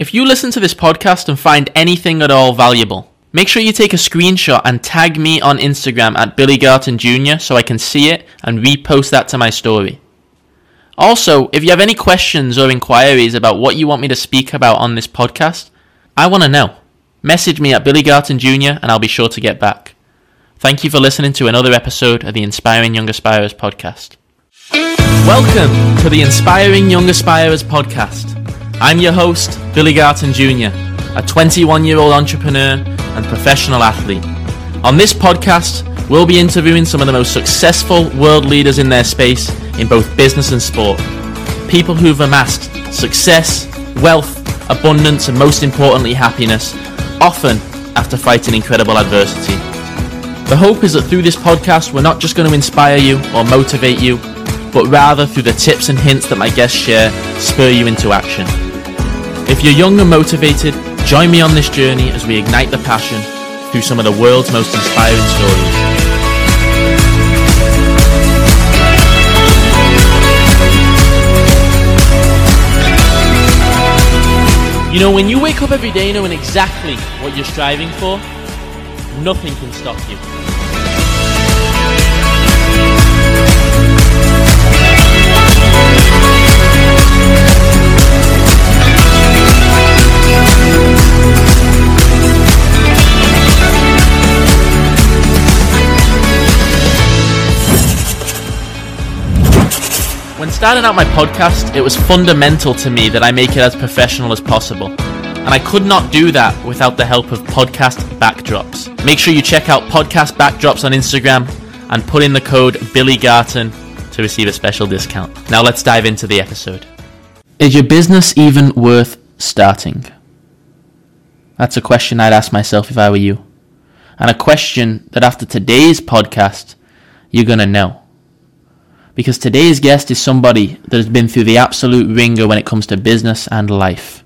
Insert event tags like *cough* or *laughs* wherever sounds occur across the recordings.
If you listen to this podcast and find anything at all valuable, make sure you take a screenshot and tag me on Instagram at Billy Jr. so I can see it and repost that to my story. Also, if you have any questions or inquiries about what you want me to speak about on this podcast, I want to know. Message me at Billy Jr. and I'll be sure to get back. Thank you for listening to another episode of the Inspiring Young Aspirers podcast. Welcome to the Inspiring Young Aspirers podcast. I'm your host, Billy Garton Jr., a 21 year old entrepreneur and professional athlete. On this podcast, we'll be interviewing some of the most successful world leaders in their space in both business and sport. People who've amassed success, wealth, abundance, and most importantly, happiness, often after fighting incredible adversity. The hope is that through this podcast, we're not just going to inspire you or motivate you, but rather through the tips and hints that my guests share, spur you into action. If you're young and motivated, join me on this journey as we ignite the passion through some of the world's most inspiring stories. You know, when you wake up every day knowing exactly what you're striving for, nothing can stop you. When starting out my podcast, it was fundamental to me that I make it as professional as possible. And I could not do that without the help of podcast backdrops. Make sure you check out podcast backdrops on Instagram and put in the code Billy Garton to receive a special discount. Now let's dive into the episode. Is your business even worth starting? That's a question I'd ask myself if I were you. And a question that after today's podcast, you're going to know because today's guest is somebody that has been through the absolute wringer when it comes to business and life.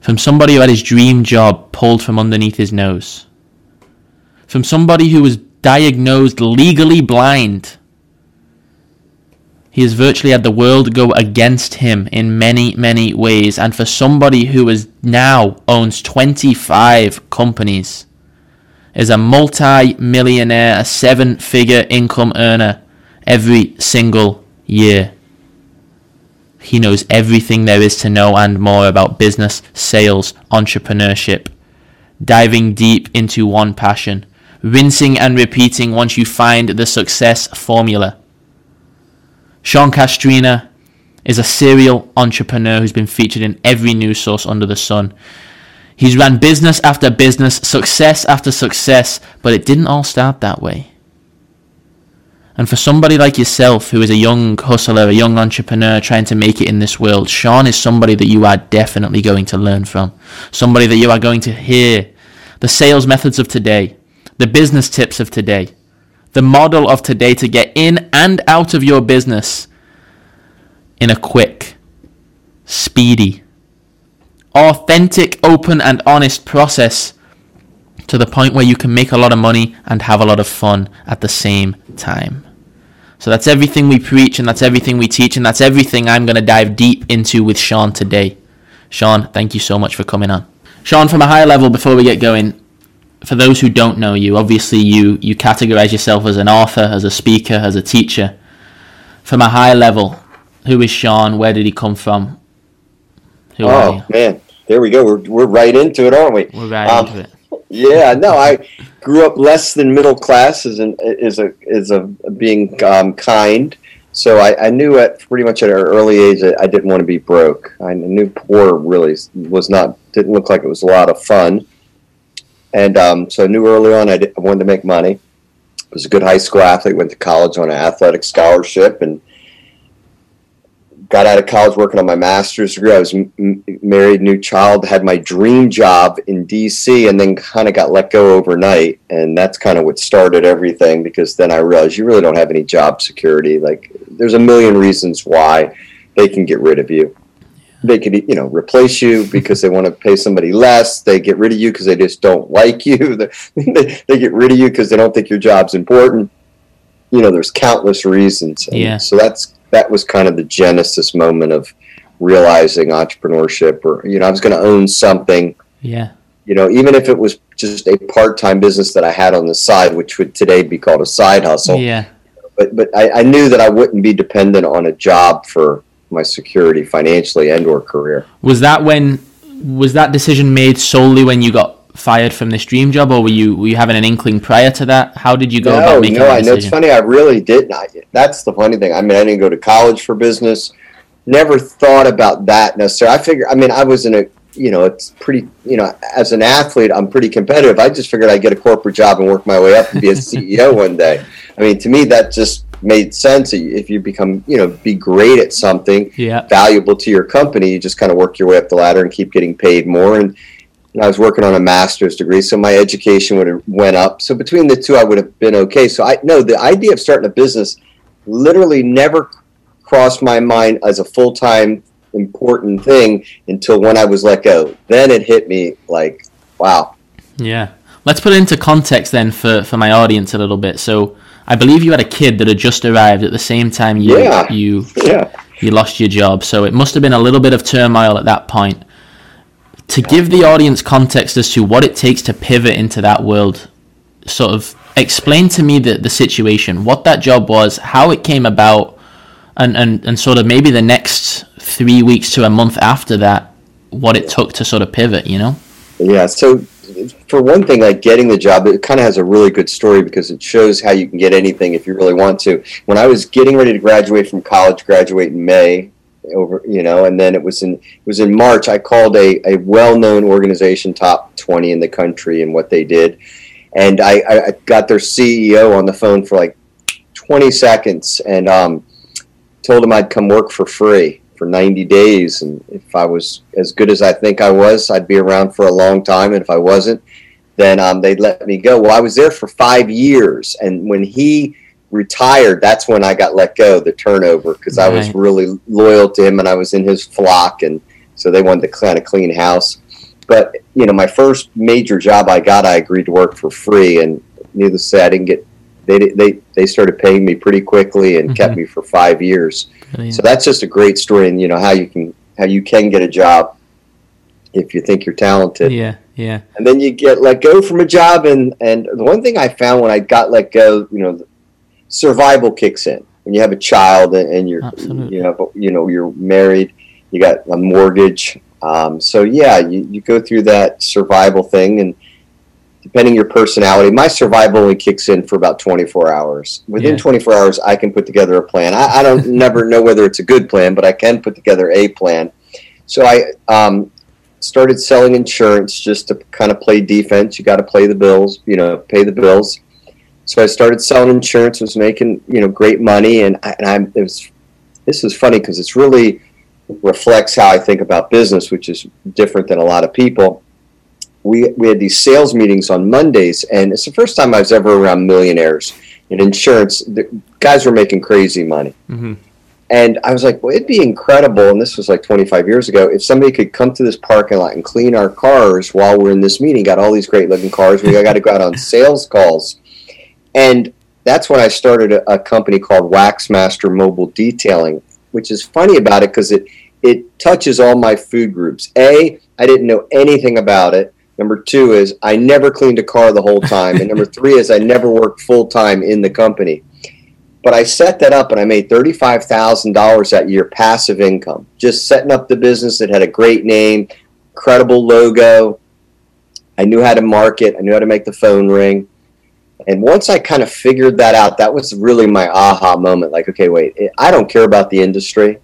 From somebody who had his dream job pulled from underneath his nose. From somebody who was diagnosed legally blind. He has virtually had the world go against him in many, many ways. And for somebody who is now owns 25 companies, is a multi-millionaire, a seven-figure income earner, every single year. He knows everything there is to know and more about business, sales, entrepreneurship. Diving deep into one passion, rinsing and repeating once you find the success formula. Sean Castrina is a serial entrepreneur who's been featured in every news source under the sun. He's ran business after business, success after success, but it didn't all start that way. And for somebody like yourself, who is a young hustler, a young entrepreneur trying to make it in this world, Sean is somebody that you are definitely going to learn from. Somebody that you are going to hear the sales methods of today, the business tips of today, the model of today to get in and out of your business in a quick, speedy, authentic, open, and honest process to the point where you can make a lot of money and have a lot of fun at the same time. So that's everything we preach and that's everything we teach and that's everything I'm going to dive deep into with Sean today. Sean, thank you so much for coming on. Sean, from a higher level, before we get going, for those who don't know you, obviously you, you categorize yourself as an author, as a speaker, as a teacher. From a high level, who is Sean? Where did he come from? Who oh, man. There we go. We're, we're right into it, aren't we? We're right um, into it. Yeah, no, I grew up less than middle class as an is a is a being um, kind. So I, I, knew at pretty much at an early age I, I didn't want to be broke. I knew poor really was not didn't look like it was a lot of fun, and um, so I knew early on I, did, I wanted to make money. I was a good high school athlete. Went to college on an athletic scholarship, and got out of college working on my master's degree. I was m- married, new child, had my dream job in DC, and then kind of got let go overnight. And that's kind of what started everything because then I realized you really don't have any job security. Like, there's a million reasons why they can get rid of you. They could, you know, replace you because they want to pay somebody less. They get rid of you because they just don't like you. *laughs* they, they get rid of you because they don't think your job's important. You know, there's countless reasons. And yeah. So that's that was kind of the genesis moment of realizing entrepreneurship or you know I was going to own something. Yeah. You know, even if it was just a part-time business that I had on the side, which would today be called a side hustle. Yeah. But but I, I knew that I wouldn't be dependent on a job for my security financially and or career. Was that when was that decision made solely when you got fired from this dream job, or were you were you having an inkling prior to that? How did you go no, about making no, that I know it's funny. I really didn't. I, that's the funny thing. I mean, I didn't go to college for business. Never thought about that necessarily. I figure. I mean, I was in a. You know, it's pretty. You know, as an athlete, I'm pretty competitive. I just figured I'd get a corporate job and work my way up and be a *laughs* CEO one day. I mean, to me, that just made sense. If you become, you know, be great at something, Yeah. valuable to your company, you just kind of work your way up the ladder and keep getting paid more. And, and I was working on a master's degree, so my education would have went up. So between the two, I would have been okay. So I no, the idea of starting a business literally never crossed my mind as a full time important thing until when I was let go. Then it hit me like, wow, Yeah. Let's put it into context then for, for my audience a little bit. So I believe you had a kid that had just arrived at the same time you Yeah. you yeah, you lost your job. So it must have been a little bit of turmoil at that point. To give the audience context as to what it takes to pivot into that world, sort of explain to me the, the situation, what that job was, how it came about, and, and, and sort of maybe the next three weeks to a month after that, what it took to sort of pivot, you know? Yeah. So, for one thing, like getting the job, it kind of has a really good story because it shows how you can get anything if you really want to. When I was getting ready to graduate from college, graduate in May, over you know, and then it was in it was in March. I called a, a well known organization, top twenty in the country, and what they did, and I, I got their CEO on the phone for like twenty seconds, and um, told him I'd come work for free for 90 days. And if i was as good as i think i was i'd be around for a long time. And if i wasn't then um, they'd let me go. Well i was there for five years. And when he retired that's when i got let go the turnover because i was really loyal to him and i was in his flock and so they wanted to kind of clean house but you know my first major job i got i agreed to work for free and needless to say i didn't get they they they started paying me pretty quickly and kept Mhm. me for five years Brilliant. so that's just a great story, and you know how you can how you can get a job if you think you're talented, yeah, yeah, and then you get let go from a job. And and the one thing I found when I got let go, you know, survival kicks in when you have a child and, you're Absolutely. you know you know you're married, you got a mortgage. Um, so yeah, you, you go through that survival thing, and depending your personality, my survival only kicks in for about 24 hours. Within Yeah. 24 hours, I can put together a plan. I, I don't *laughs* never know whether it's a good plan, but I can put together a plan. So I um, started selling insurance just to kind of play defense. You got to play the bills, you know, pay the bills. So I started selling insurance, was making you know great money, and I, and I'm it was this is funny because it's really reflects how I think about business, which is different than a lot of people. We we had these sales meetings on Mondays, and it's the first time I was ever around millionaires in insurance. The guys were making crazy money. hmm And I was like, well, it'd be incredible, and this was like 25 years ago, if somebody could come to this parking lot and clean our cars while we're in this meeting. Got all these great looking cars. We got to go out on sales calls. And that's when I started a, a company called Waxmaster Mobile Detailing, which is funny about it because it, it touches all my food groups. A, I didn't know anything about it. Number two is I never cleaned a car the whole time. And number three is I never worked full time in the company but I set that up and I made thirty-five thousand dollars that year passive income. Just setting up the business that had a great name, credible logo. I knew how to market. I knew how to make the phone ring. And once I kind of figured that out, that was really my aha moment. Like, okay, wait, eh, I don't care about the industry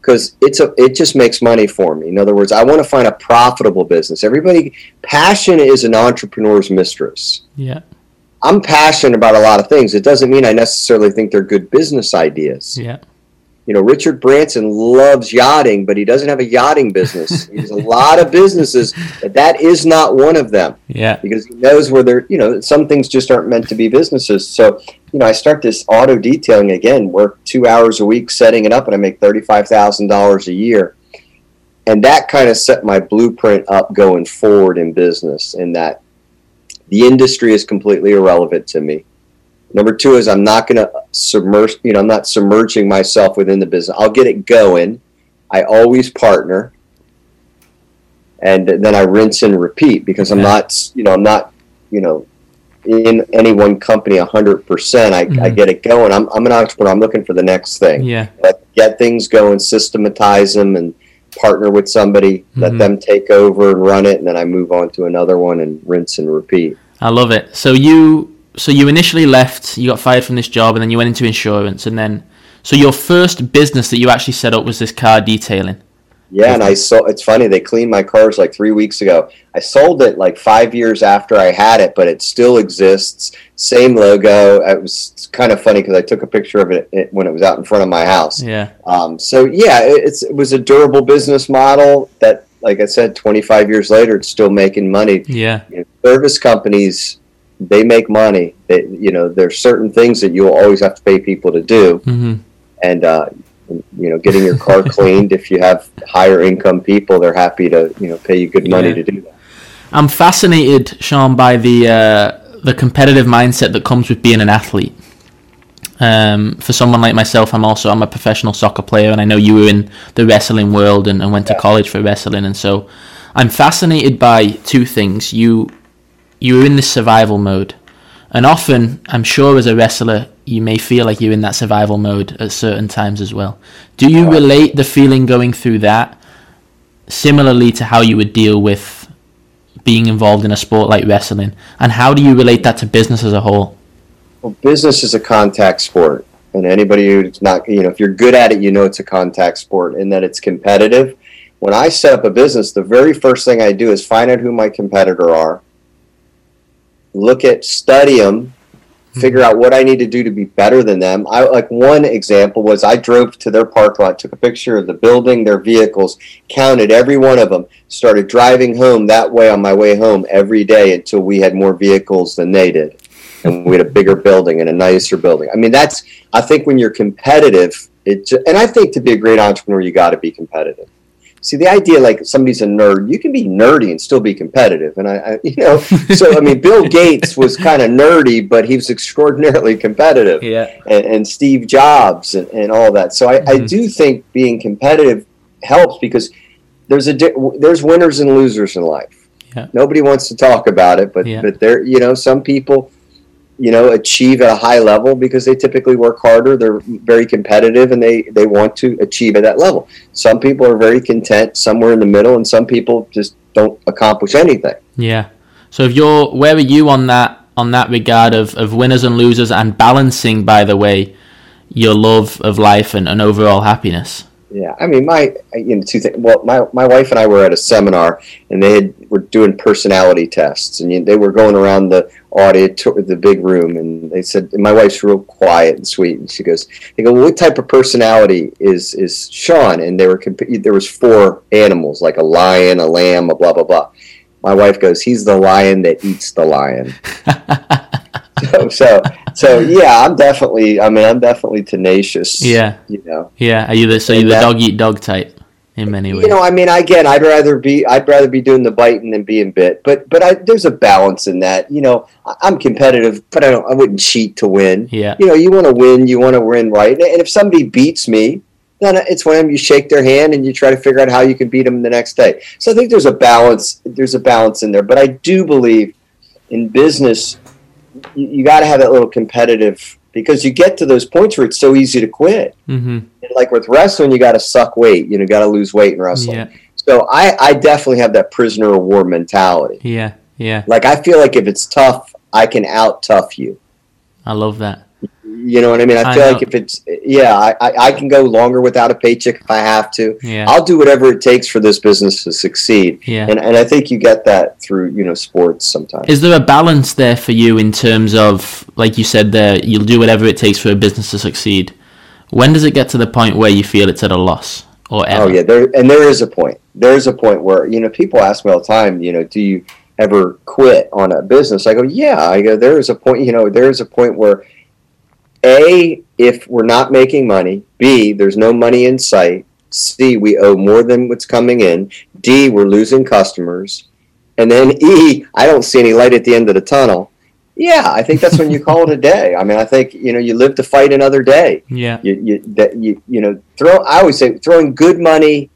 because it's a it just makes money for me. In other words, I want to find a profitable business. Everybody, passion is an entrepreneur's mistress. yeah, I'm passionate about a lot of things. It doesn't mean I necessarily think they're good business ideas. yeah, You know, Richard Branson loves yachting, but he doesn't have a yachting business. *laughs* he has a lot of businesses, but that is not one of them yeah, because he knows where they're, you know, some things just aren't meant to be businesses. So, you know, I start this auto detailing again, work two hours a week setting it up, and I make $35,000 a year. And that kind of set my blueprint up going forward in business, in that the industry is completely irrelevant to me. Number two is I'm not going to submerge, you know, I'm not submerging myself within the business. I'll get it going, I always partner, and then I rinse and repeat because I'm not, you know, I'm not, you know, in any one company hundred percent. I, I Mhm. get it going. I'm, I'm an entrepreneur. I'm looking for the next thing. Yeah. Let, get things going, systematize them, and partner with somebody. Mhm. Let them take over and run it, and then I move on to another one and rinse and repeat. I love it. So you so you initially left, you got fired from this job, and then you went into insurance, and then so your first business that you actually set up was this car detailing. Yeah, and I sold. It's funny they cleaned my cars like three weeks ago. I sold it like five years after I had it, but it still exists. Same logo. It was kind of funny because I took a picture of it, when it was out in front of my house. Yeah. Um, so yeah, it, it's it was a durable business model that, like I said, 25 years later, it's still making money. Yeah. You know, service companies, they make money. They, you know, there's certain things that you'll always have to pay people to do, hmm and uh, you know, getting your car *laughs* cleaned. If you have higher income people, they're happy to you know pay you good money Yeah. to do that. I'm fascinated, Sean, by the uh, the competitive mindset that comes with being an athlete. Um, for someone like myself, I'm also I'm a professional soccer player, and I know you were in the wrestling world and, and went to college for wrestling, and so I'm fascinated by two things. You you were in this survival mode, and often I'm sure as a wrestler you may feel like you're in that survival mode at certain times as well. Do you relate the feeling going through that similarly to how you would deal with being involved in a sport like wrestling? And how do you relate that to business as a whole? Well, business is a contact sport, and anybody who's not, you know, if you're good at it, you know it's a contact sport and that it's competitive. When I set up a business, the very first thing I do is find out who my competitor are, look at, study them, figure mm-hmm. out what I need to do to be better than them. I like one example was I drove to their park lot, took a picture of the building, their vehicles, counted every one of them, started driving home that way on my way home every day until we had more vehicles than they did. And we had a bigger building and a nicer building. I mean, that's I think when you're competitive, it and I think to be a great entrepreneur, you got to be competitive. See, the idea like somebody's a nerd, you can be nerdy and still be competitive. And I, I *laughs* you know, so I mean, Bill Gates was kind of nerdy, but he was *laughs* extraordinarily competitive Yeah. and, and Steve Jobs and, and all that. So I, I Mhm. do think being competitive helps because there's a di- there's winners and losers in life. Yeah. Nobody wants to talk about it, but Yeah. but there you know some people you know achieve at a high level because they typically work harder. They're very competitive and they they want to achieve at that level. Some people are very content somewhere in the middle, and some people just don't accomplish anything. Yeah. So if you're where are you on that on that regard of, of winners and losers and balancing by the way your love of life and, and overall happiness? Yeah, I mean, my you know two things. Well, my my wife and I were at a seminar, and they had, were doing personality tests, and you, they were going around the auditor, the big room, and they said, and my wife's real quiet and sweet, and she goes, they go, well, what type of personality is is Sean? And they were comp- there was four animals, like a lion, a lamb, a blah blah blah. My wife goes, he's the lion that eats the lion. *laughs* so, so so yeah, I'm definitely. I mean, I'm definitely tenacious. Yeah. you know. Yeah. Are you the so you're the dog eat dog type in many ways? You know, I mean, again, I'd rather be I'd rather be doing the biting than being bit. But but I, there's a balance in that. You know, I'm competitive, but I don't. I wouldn't cheat to win. yeah. You know, you want to win, you want to win right. And if somebody beats me, then it's when you shake their hand and you try to figure out how you can beat them the next day. So I think there's a balance. There's a balance in there. But I do believe in business, you, you got to have that little competitive because you get to those points where it's so easy to quit. Mm-hmm. And like with wrestling, you got to suck weight. You know, got to lose weight in wrestling. Yeah. So I, I definitely have that prisoner of war mentality. Yeah. Yeah. Like I feel like if it's tough, I can out tough you. I love that. You know what I mean? I I feel know. like if it's yeah, I, I, I can go longer without a paycheck if I have to. Yeah. I'll do whatever it takes for this business to succeed. Yeah. And and I think you get that through, you know, sports sometimes. Is there a balance there for you in terms of, like you said there, you'll do whatever it takes for a business to succeed? When does it get to the point where you feel it's at a loss or oh, ever? Oh yeah, there and there is a point. There is a point where you know people ask me all the time. You know, do you ever quit on a business? I go, yeah. I go, there is a point. You know, there is a point where a if we're not making money, b there's no money in sight, c we owe more than what's coming in, d we're losing customers, and then e I don't see any light at the end of the tunnel. Yeah, I think that's when you call it a day. I mean, I think you know you live to fight another day. Yeah. You you that you you know throw. I always say throwing good money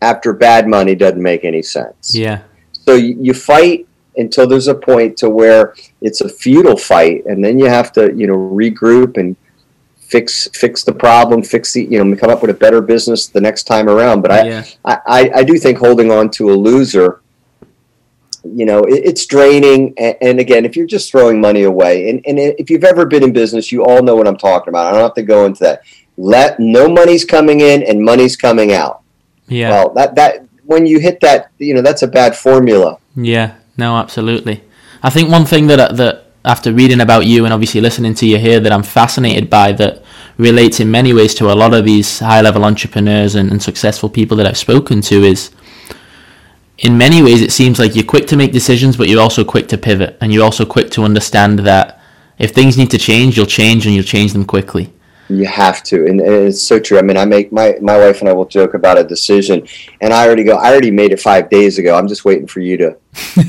after bad money doesn't make any sense. Yeah. So you, you fight until there's a point to where it's a futile fight, and then you have to you know regroup and fix fix the problem, fix the you know come up with a better business the next time around. But I Yeah. I, I, I do think holding on to a loser, you know, it, it's draining. And, and again, if you're just throwing money away, and, and if you've ever been in business, you all know what I'm talking about. I don't have to go into that. Let no money's coming in and money's coming out. Yeah. Well, that that when you hit that, you know, that's a bad formula. Yeah, no, absolutely. I think one thing that uh, that after reading about you and obviously listening to you here that I'm fascinated by that relates in many ways to a lot of these high level entrepreneurs and, and successful people that I've spoken to is in many ways it seems like you're quick to make decisions but you're also quick to pivot and you're also quick to understand that if things need to change you'll change and you'll change them quickly. You have to, and, it's so true. I mean, I make my my wife and I will joke about a decision, and I already go. I already made it five days ago. I'm just waiting for you to,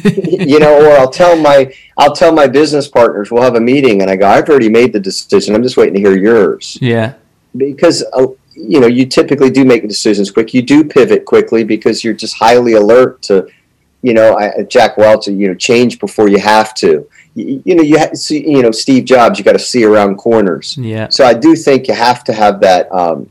*laughs* you know. Or I'll tell my I'll tell my business partners. We'll have a meeting, and I go. I've already made the decision. I'm just waiting to hear yours Yeah. because uh, you know you typically do make decisions quick. You do pivot quickly because you're just highly alert to, you know, I, Jack Welch. You know, change before you have to. You, you know, you ha- see, you know, Steve Jobs. You got to see around corners. Yeah. So I do think you have to have that. Um,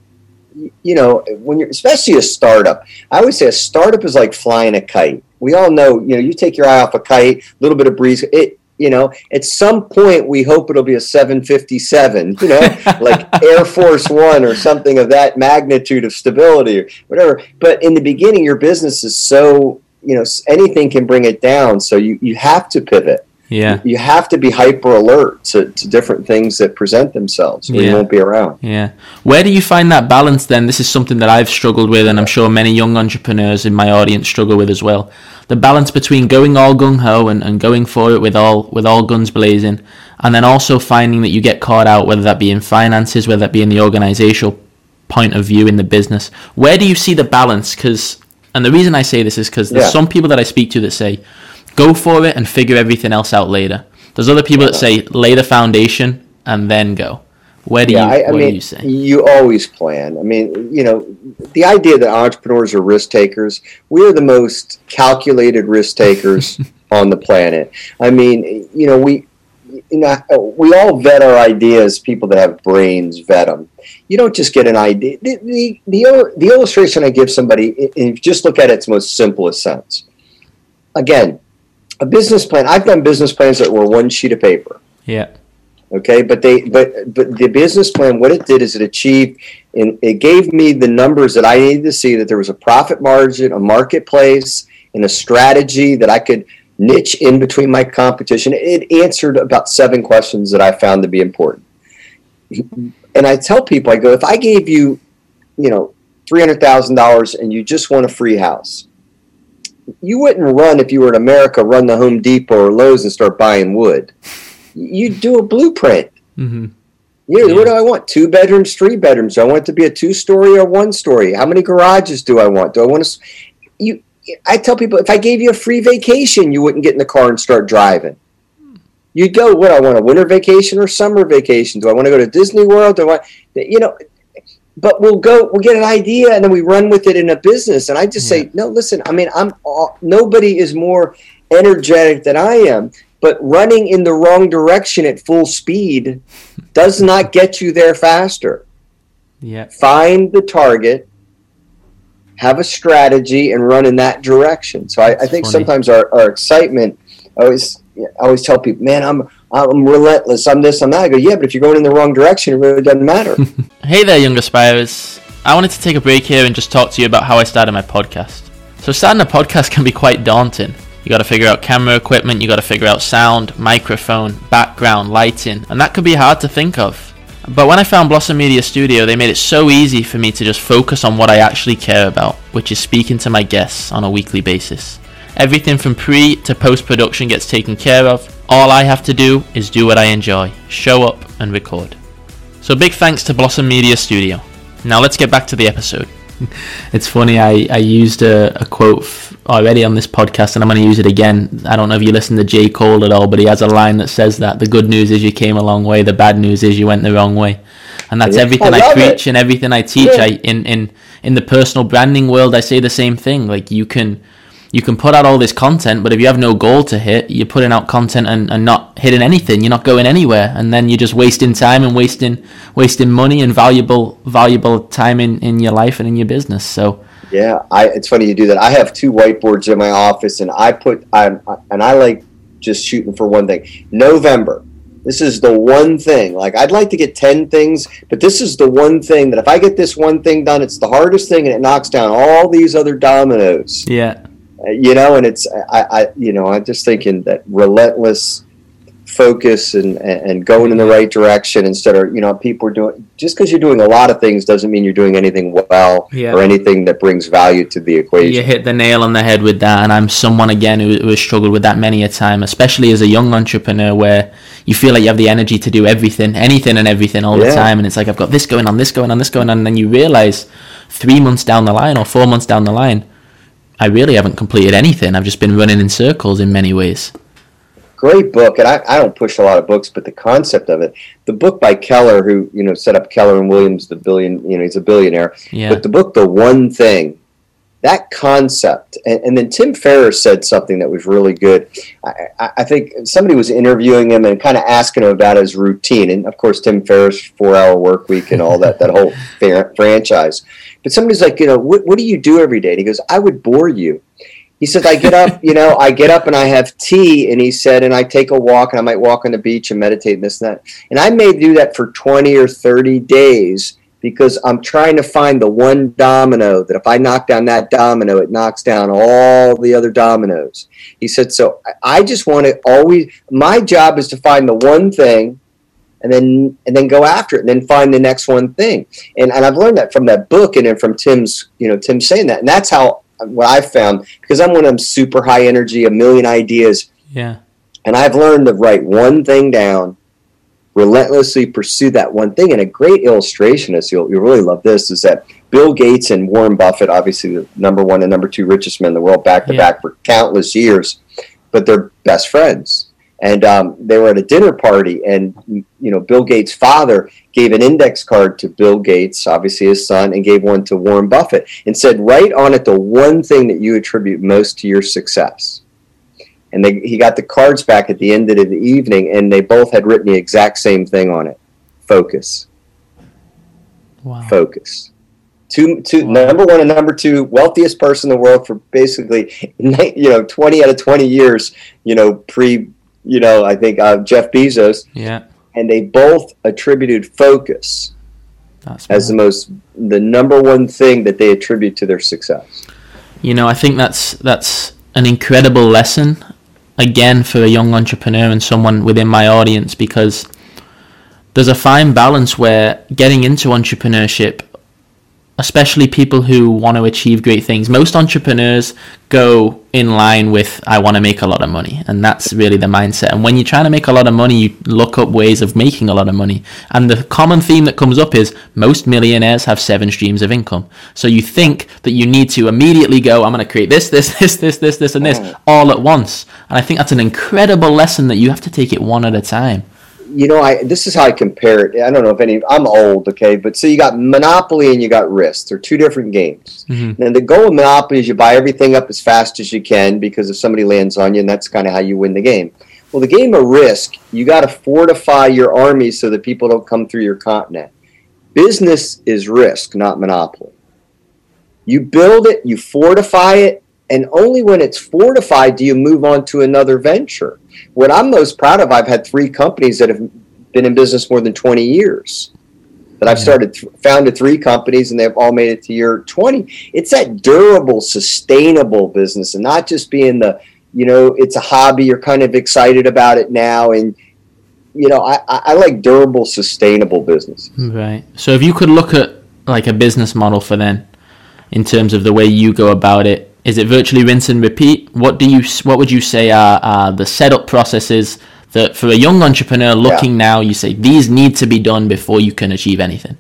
you know, when you're especially a startup, I always say a startup is like flying a kite. We all know, you know, you take your eye off a kite, a little bit of breeze. It, you know, at some point we hope it'll be a 757. You know, *laughs* like Air Force One or something of that magnitude of stability or whatever. But in the beginning, your business is so you know anything can bring it down. So you you have to pivot Yeah. you have to be hyper alert to, to different things that present themselves or Yeah. you won't be around Yeah. Where do you find that balance then? This is something that I've struggled with, and I'm sure many young entrepreneurs in my audience struggle with as well. The balance between going all gung ho and, and going for it with all with all guns blazing, and then also finding that you get caught out, whether that be in finances, whether that be in the organizational point of view in the business. Where do you see the balance? Because, and the reason I say this is because there's Yeah. some people that I speak to that say, go for it and figure everything else out later. There's other people that say, lay the foundation and then go. Where do yeah you, I, I what do you say? you always plan. I mean you know the idea that entrepreneurs are risk takers we are the most calculated risk takers *laughs* on the planet. I mean you know we you know we all vet our ideas. People that have brains vet them you don't just get an idea. The, the, the, the illustration i give somebody you just look at its most simplest sense. Again a business plan. I've done business plans that were one sheet of paper. Yeah. okay but they but but the business plan what it did is it achieved and it gave me the numbers that i needed to see that there was a profit margin a marketplace and a strategy that i could niche in between my competition. It answered about seven questions that i found to be important. And i tell people i go if i gave you you know $300000 and you just want a free house you wouldn't run if you were in america run the home depot or lowes and start buying wood you do a blueprint. Mm-hmm. Yeah, Yeah. what do I want? Two bedrooms, three bedrooms. Do I want it to be a two story or one story? How many garages do I want? Do I want to? You, I tell people if I gave you a free vacation, you wouldn't get in the car and start driving. You'd go. What I want a winter vacation or summer vacation? Do I want to go to Disney World? Do I? You know. But we'll go. We'll get an idea, and then we run with it in a business. And I just Yeah. say, no. Listen. I mean, I'm. All, nobody is more energetic than I am. But running in the wrong direction at full speed *laughs* does not get you there faster. Yeah. Find the target, have a strategy, and run in that direction. So I, I think funny. sometimes our, our excitement, I always, I always tell people, man, I'm, I'm relentless. I'm this, I'm that. I go, yeah, but if you're going in the wrong direction, it really doesn't matter. *laughs* Hey there, young aspirers. I wanted to take a break here and just talk to you about how I started my podcast. So, starting a podcast can be quite daunting. You got to figure out camera equipment, you got to figure out sound, microphone, background, lighting, and that could be hard to think of. But when I found Blossom Media Studio, they made it so easy for me to just focus on what I actually care about, which is speaking to my guests on a weekly basis. Everything from pre to post production gets taken care of. All I have to do is do what I enjoy, show up and record. So big thanks to Blossom Media Studio. Now let's get back to the episode. *laughs* it's funny. I, I used a, a quote f- already on this podcast, and I'm going to use it again. I don't know if you listen to J Cole at all, but he has a line that says that the good news is you came a long way. The bad news is you went the wrong way, and that's yeah, everything I, I preach it. and everything I teach. Yeah. I in in in the personal branding world, I say the same thing. Like you can you can put out all this content, but if you have no goal to hit, you're putting out content and, and not hitting anything. You're not going anywhere, and then you're just wasting time and wasting wasting money and valuable valuable time in, in your life and in your business. So yeah, I, it's funny you do that. I have two whiteboards in my office, and I put I and I like just shooting for one thing. November. This is the one thing. Like I'd like to get ten things, but this is the one thing that if I get this one thing done, it's the hardest thing, and it knocks down all these other dominoes. Yeah you know, and it's I, I you know I'm just thinking that relentless focus and and going in the right direction instead of you know people are doing just because you're doing a lot of things doesn't mean you're doing anything well yeah. or anything that brings value to the equation. You hit the nail on the head with that, and I'm someone again who, who has struggled with that many a time, especially as a young entrepreneur where you feel like you have the energy to do everything, anything and everything all yeah. the time, and it's like I've got this going on, this going on, this going on, and then you realize three months down the line or four months down the line I really haven't completed anything. I've just been running in circles in many ways. Great book, and I, I don't push a lot of books, but the concept of it, the book by Keller, who you know set up Keller and Williams, the billion, you know, he's a billionaire. Yeah. But the book, the one thing, that concept, and, and then Tim Ferriss said something that was really good. I, I think somebody was interviewing him and kind of asking him about his routine, and of course, Tim Ferriss, four hour work week, and all that, that whole franchise. But somebody's like, you know, what, what do you do every day? And he goes, I would bore you. He said, I get up, *laughs* you know, I get up and I have tea. And he said, and I take a walk and I might walk on the beach and meditate and this and that. And I may do that for 20 or 30 days because I'm trying to find the one domino that if I knock down that domino, it knocks down all the other dominoes. He said, so I just want to always, my job is to find the one thing and then and then go after it and then find the next one thing. And, and i've learned that from that book and then from tim's you know tim saying that. And that's how what i've found because i'm one of them super high energy a million ideas. Yeah. And i've learned to write one thing down relentlessly pursue that one thing. And a great illustration is you'll, you'll really love this is that bill gates and warren buffett obviously the number one and number two richest men in the world back to back for countless years but they're best friends. And um, they were at a dinner party and you know bill gates father gave an index card to bill gates obviously his son and gave one to warren buffett and said write on it the one thing that you attribute most to your success and they, he got the cards back at the end of the evening and they both had written the exact same thing on it focus wow. focus Two, two, wow. number one and number two, wealthiest person in the world for basically, you know, 20 out of 20 years, you know, pre you know, I think uh, Jeff Bezos. Yeah. And they both attributed focus as the most, the number one thing that they attribute to their success. You know, I think that's that's an incredible lesson again for a young entrepreneur and someone within my audience because there's a fine balance where getting into entrepreneurship especially people who want to achieve great things. Most entrepreneurs go in line with, I want to make a lot of money. And that's really the mindset. And when you're trying to make a lot of money, you look up ways of making a lot of money. And the common theme that comes up is most millionaires have seven streams of income. So you think that you need to immediately go, I'm going to create this, this, *laughs* this, this, this, this, and this mm. all at once. And I think that's an incredible lesson that you have to take it one at a time you know, I this is how I compare it. I don't know if any. I'm old, okay, but so you got Monopoly and you got Risk. They're two different games. Mm-hmm. And the goal of Monopoly is you buy everything up as fast as you can because if somebody lands on you, and that's kind of how you win the game. Well, the game of Risk, you got to fortify your army so that people don't come through your continent. Business is Risk, not Monopoly. You build it, you fortify it, and only when it's fortified do you move on to another venture. What I'm most proud of, I've had three companies that have been in business more than 20 years. That I've started, founded three companies, and they've all made it to year 20. It's that durable, sustainable business, and not just being the, you know, it's a hobby. You're kind of excited about it now, and you know, I, I like durable, sustainable business. Right. So if you could look at like a business model for then, in terms of the way you go about it, is it virtually rinse and repeat? What do you what would you say are, are the setup processes that for a young entrepreneur looking yeah. now you say these need to be done before you can achieve anything?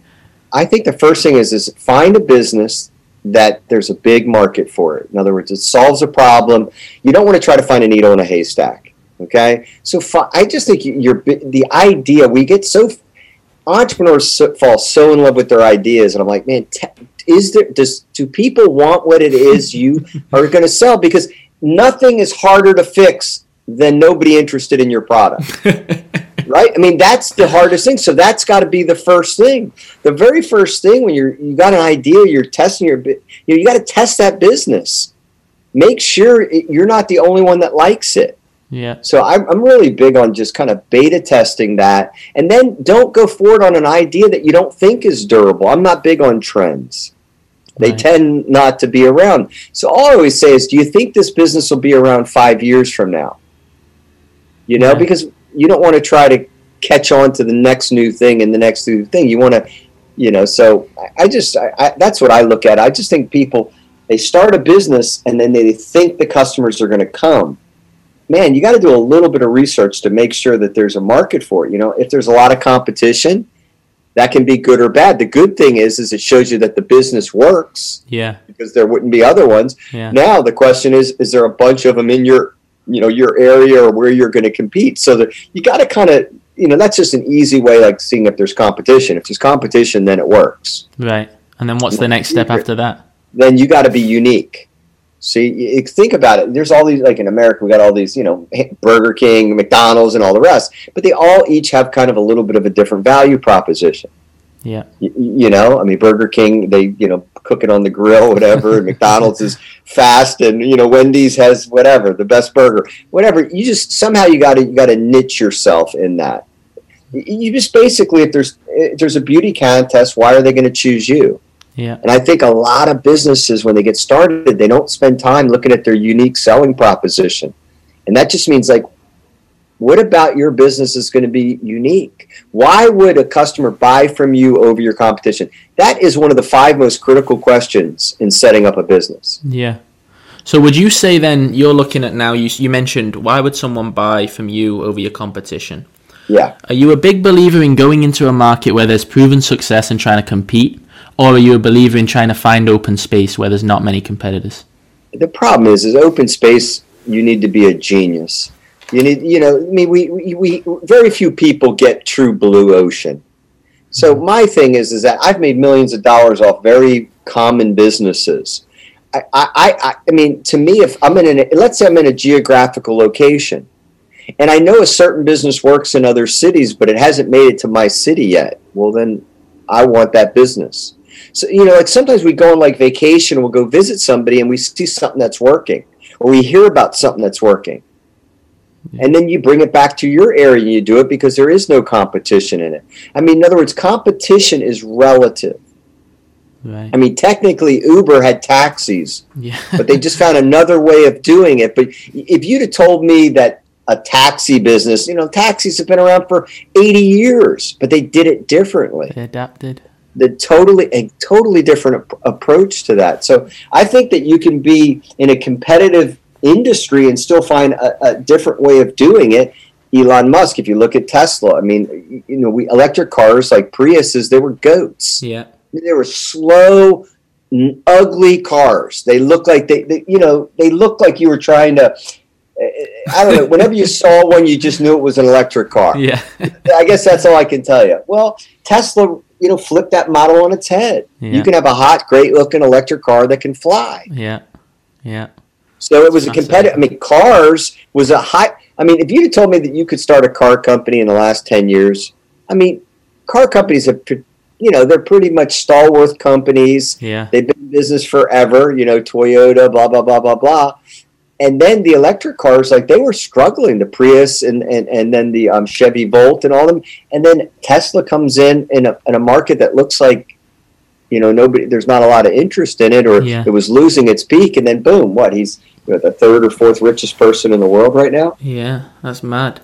I think the first thing is is find a business that there's a big market for it. In other words, it solves a problem. You don't want to try to find a needle in a haystack. Okay, so I just think you're the idea. We get so entrepreneurs fall so in love with their ideas, and I'm like, man, is there does do people want what it is you *laughs* are going to sell? Because nothing is harder to fix than nobody interested in your product. *laughs* right? I mean, that's the hardest thing. So that's got to be the first thing. The very first thing when you're you got an idea, you're testing your, you know, you got to test that business. Make sure it, you're not the only one that likes it. Yeah. So I'm, I'm really big on just kind of beta testing that, and then don't go forward on an idea that you don't think is durable. I'm not big on trends. They right. tend not to be around. So all I always say is, do you think this business will be around five years from now? You know, right. because you don't want to try to catch on to the next new thing and the next new thing. You want to, you know. So I, I just I, I, that's what I look at. I just think people they start a business and then they think the customers are going to come. Man, you got to do a little bit of research to make sure that there's a market for it. You know, if there's a lot of competition, that can be good or bad. The good thing is, is it shows you that the business works. Yeah. Because there wouldn't be other ones. Yeah. Now the question is, is there a bunch of them in your you know your area or where you're going to compete so that you got to kind of you know that's just an easy way like seeing if there's competition if there's competition then it works right and then what's the next step after that then you got to be unique see think about it there's all these like in america we got all these you know burger king mcdonald's and all the rest but they all each have kind of a little bit of a different value proposition yeah. You, you, know, I mean, Burger King, they, you know, cook it on the grill, *laughs* whatever. and McDonald's is fast, and you know, Wendy's has whatever the best burger, whatever. You just somehow you got to you got to niche yourself in that. You just basically, if there's if there's a beauty contest, why are they going to choose you? Yeah. And I think a lot of businesses, when they get started, they don't spend time looking at their unique selling proposition, and that just means like what about your business is going to be unique? Why would a customer buy from you over your competition? That is one of the five most critical questions in setting up a business. Yeah. So would you say then you're looking at now you you mentioned why would someone buy from you over your competition? Yeah. Are you a big believer in going into a market where there's proven success and trying to compete or are you a believer in trying to find open space where there's not many competitors? The problem is is open space you need to be a genius you need, you know, I mean, we, we, we very few people get true blue ocean. So mm-hmm. my thing is, is that I've made millions of dollars off very common businesses. I, I, I, I mean, to me, if I'm in a, let's say I'm in a geographical location, and I know a certain business works in other cities, but it hasn't made it to my city yet. Well, then I want that business. So you know, like sometimes we go on like vacation, we'll go visit somebody, and we see something that's working, or we hear about something that's working and then you bring it back to your area and you do it because there is no competition in it. I mean, in other words, competition is relative. Right. I mean, technically, Uber had taxis, yeah. *laughs* but they just found another way of doing it. But if you'd have told me that a taxi business, you know, taxis have been around for 80 years, but they did it differently. They adapted. The totally a totally different approach to that. So I think that you can be in a competitive industry and still find a, a different way of doing it. Elon Musk, if you look at Tesla, I mean, you know, we electric cars like Priuses, they were goats. Yeah. They were slow, ugly cars. They look like they, they, you know, they look like you were trying to. Eh, eh, I don't know. Whenever you saw one, you just knew it was an electric car. *laughs* Yeah. I guess that's all I can tell you. Well, Tesla, you know, flip that model on its head. Yeah. You can have a hot, great-looking electric car that can fly. Yeah. Yeah. So it was a competitive. I mean, cars was a high. I mean, if you had told me that you could start a car company in the last ten years, I mean, car companies have, you know, they're pretty much stalwart companies. Yeah, they've been in business forever. You know, Toyota, blah blah blah blah blah. And then the electric cars, like they were struggling, the Prius and and, and then the um, Chevy Volt and all them. And then Tesla comes in in a, in a market that looks like you know nobody there's not a lot of interest in it or yeah. it was losing its peak and then boom what he's the third or fourth richest person in the world right now. Yeah, that's mad.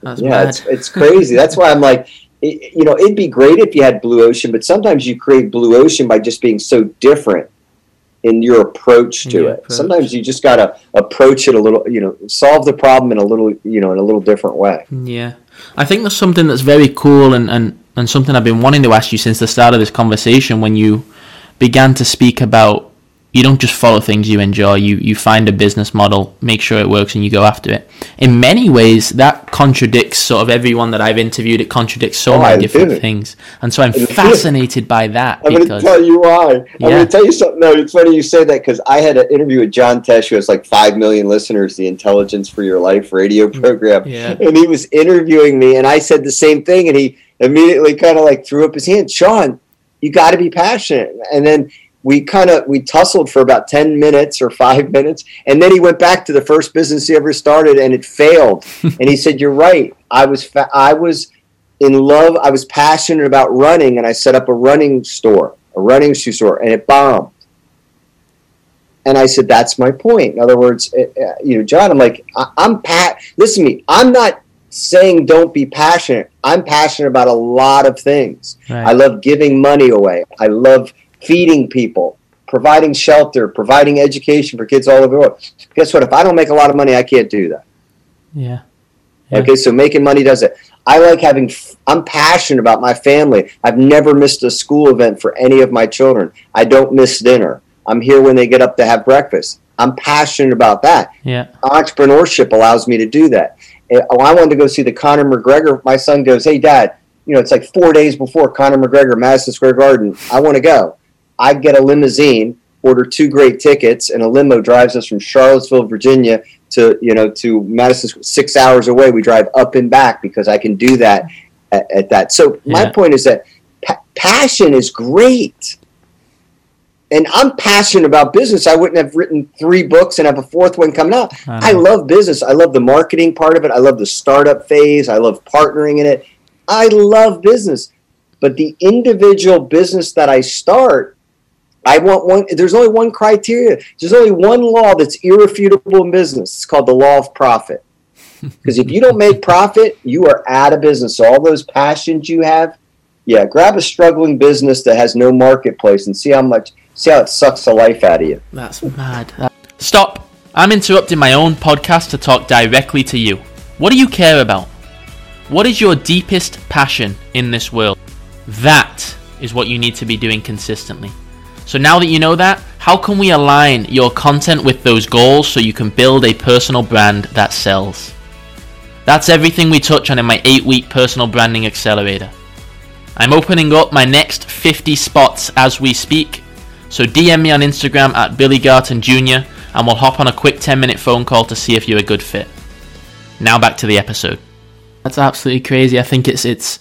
That's yeah, mad. it's it's crazy. that's why I'm like, you know, it'd be great if you had blue ocean, but sometimes you create blue ocean by just being so different in your approach to your it. Approach. Sometimes you just got to approach it a little, you know, solve the problem in a little, you know, in a little different way. Yeah. I think there's something that's very cool and, and, and something I've been wanting to ask you since the start of this conversation when you began to speak about you don't just follow things you enjoy. You you find a business model, make sure it works, and you go after it. In many ways, that contradicts sort of everyone that I've interviewed. It contradicts so Oh, many different did it. things, and so I'm did it. fascinated by that I'm going to tell you why. I'm Yeah. going to tell you something. No, it's funny you say that because I had an interview with John Tesh, who has like 5 million listeners, the Intelligence for Your Life radio program. Mm, yeah. And he was interviewing me, and I said the same thing, and he immediately kind of like threw up his hand. Sean, you got to be passionate. And then we kind of we tussled for about 10 minutes or five minutes and then he went back to the first business he ever started and it failed. *laughs* And he said you're right. I was fa- i was in love i was passionate about running and i set up a running store a running shoe store and it bombed. And i said that's my point. In other words uh, uh, you know john i'm like I, i'm pat listen to me i'm not saying don't be passionate. I'm passionate about a lot of things. Right. i love giving money away. I love feeding people providing shelter providing education for kids all over the world guess what if i don't make a lot of money i can't do that yeah, Yeah. Okay, so making money does it. I like having. I'm passionate about my family. I've never missed a school event for any of my children. I don't miss dinner. I'm here when they get up to have breakfast. I'm passionate about that. yeah, Entrepreneurship allows me to do that. Eh, Oh, I wanted to go see the Conor McGregor. My son goes, "Hey, Dad, you know it's like four days before Conor McGregor, Madison Square Garden. I want to go." I get a limousine, order two great tickets, and a limo drives us from Charlottesville, Virginia, to you know to Madison, six hours away. We drive up and back because I can do that at, at that. So my point is that pa- passion is great. And I'm passionate about business. I wouldn't have written three books and have a fourth one coming out. I I love business. I love the marketing part of it. I love the startup phase. I love partnering in it. I love business. But the individual business that I start, I want one. There's only one criteria. There's only one law that's irrefutable in business. It's called the law of profit. *laughs* Because if you don't make profit, you are out of business. So all those passions you have, yeah, grab a struggling business that has no marketplace and see how much, see how it sucks the life out of you. That's mad. Stop. I'm interrupting my own podcast to talk directly to you. What do you care about? What is your deepest passion in this world? That is what you need to be doing consistently. So now that you know that, how can we align your content with those goals so you can build a personal brand that sells? That's everything we touch on in my 8 week personal branding accelerator. I'm opening up my next 50 spots as we speak. So DM me on Instagram at Billy Garton Jr. and we'll hop on a quick 10 minute phone call to see if you're a good fit. Now back to the episode. That's absolutely crazy. I think it's it's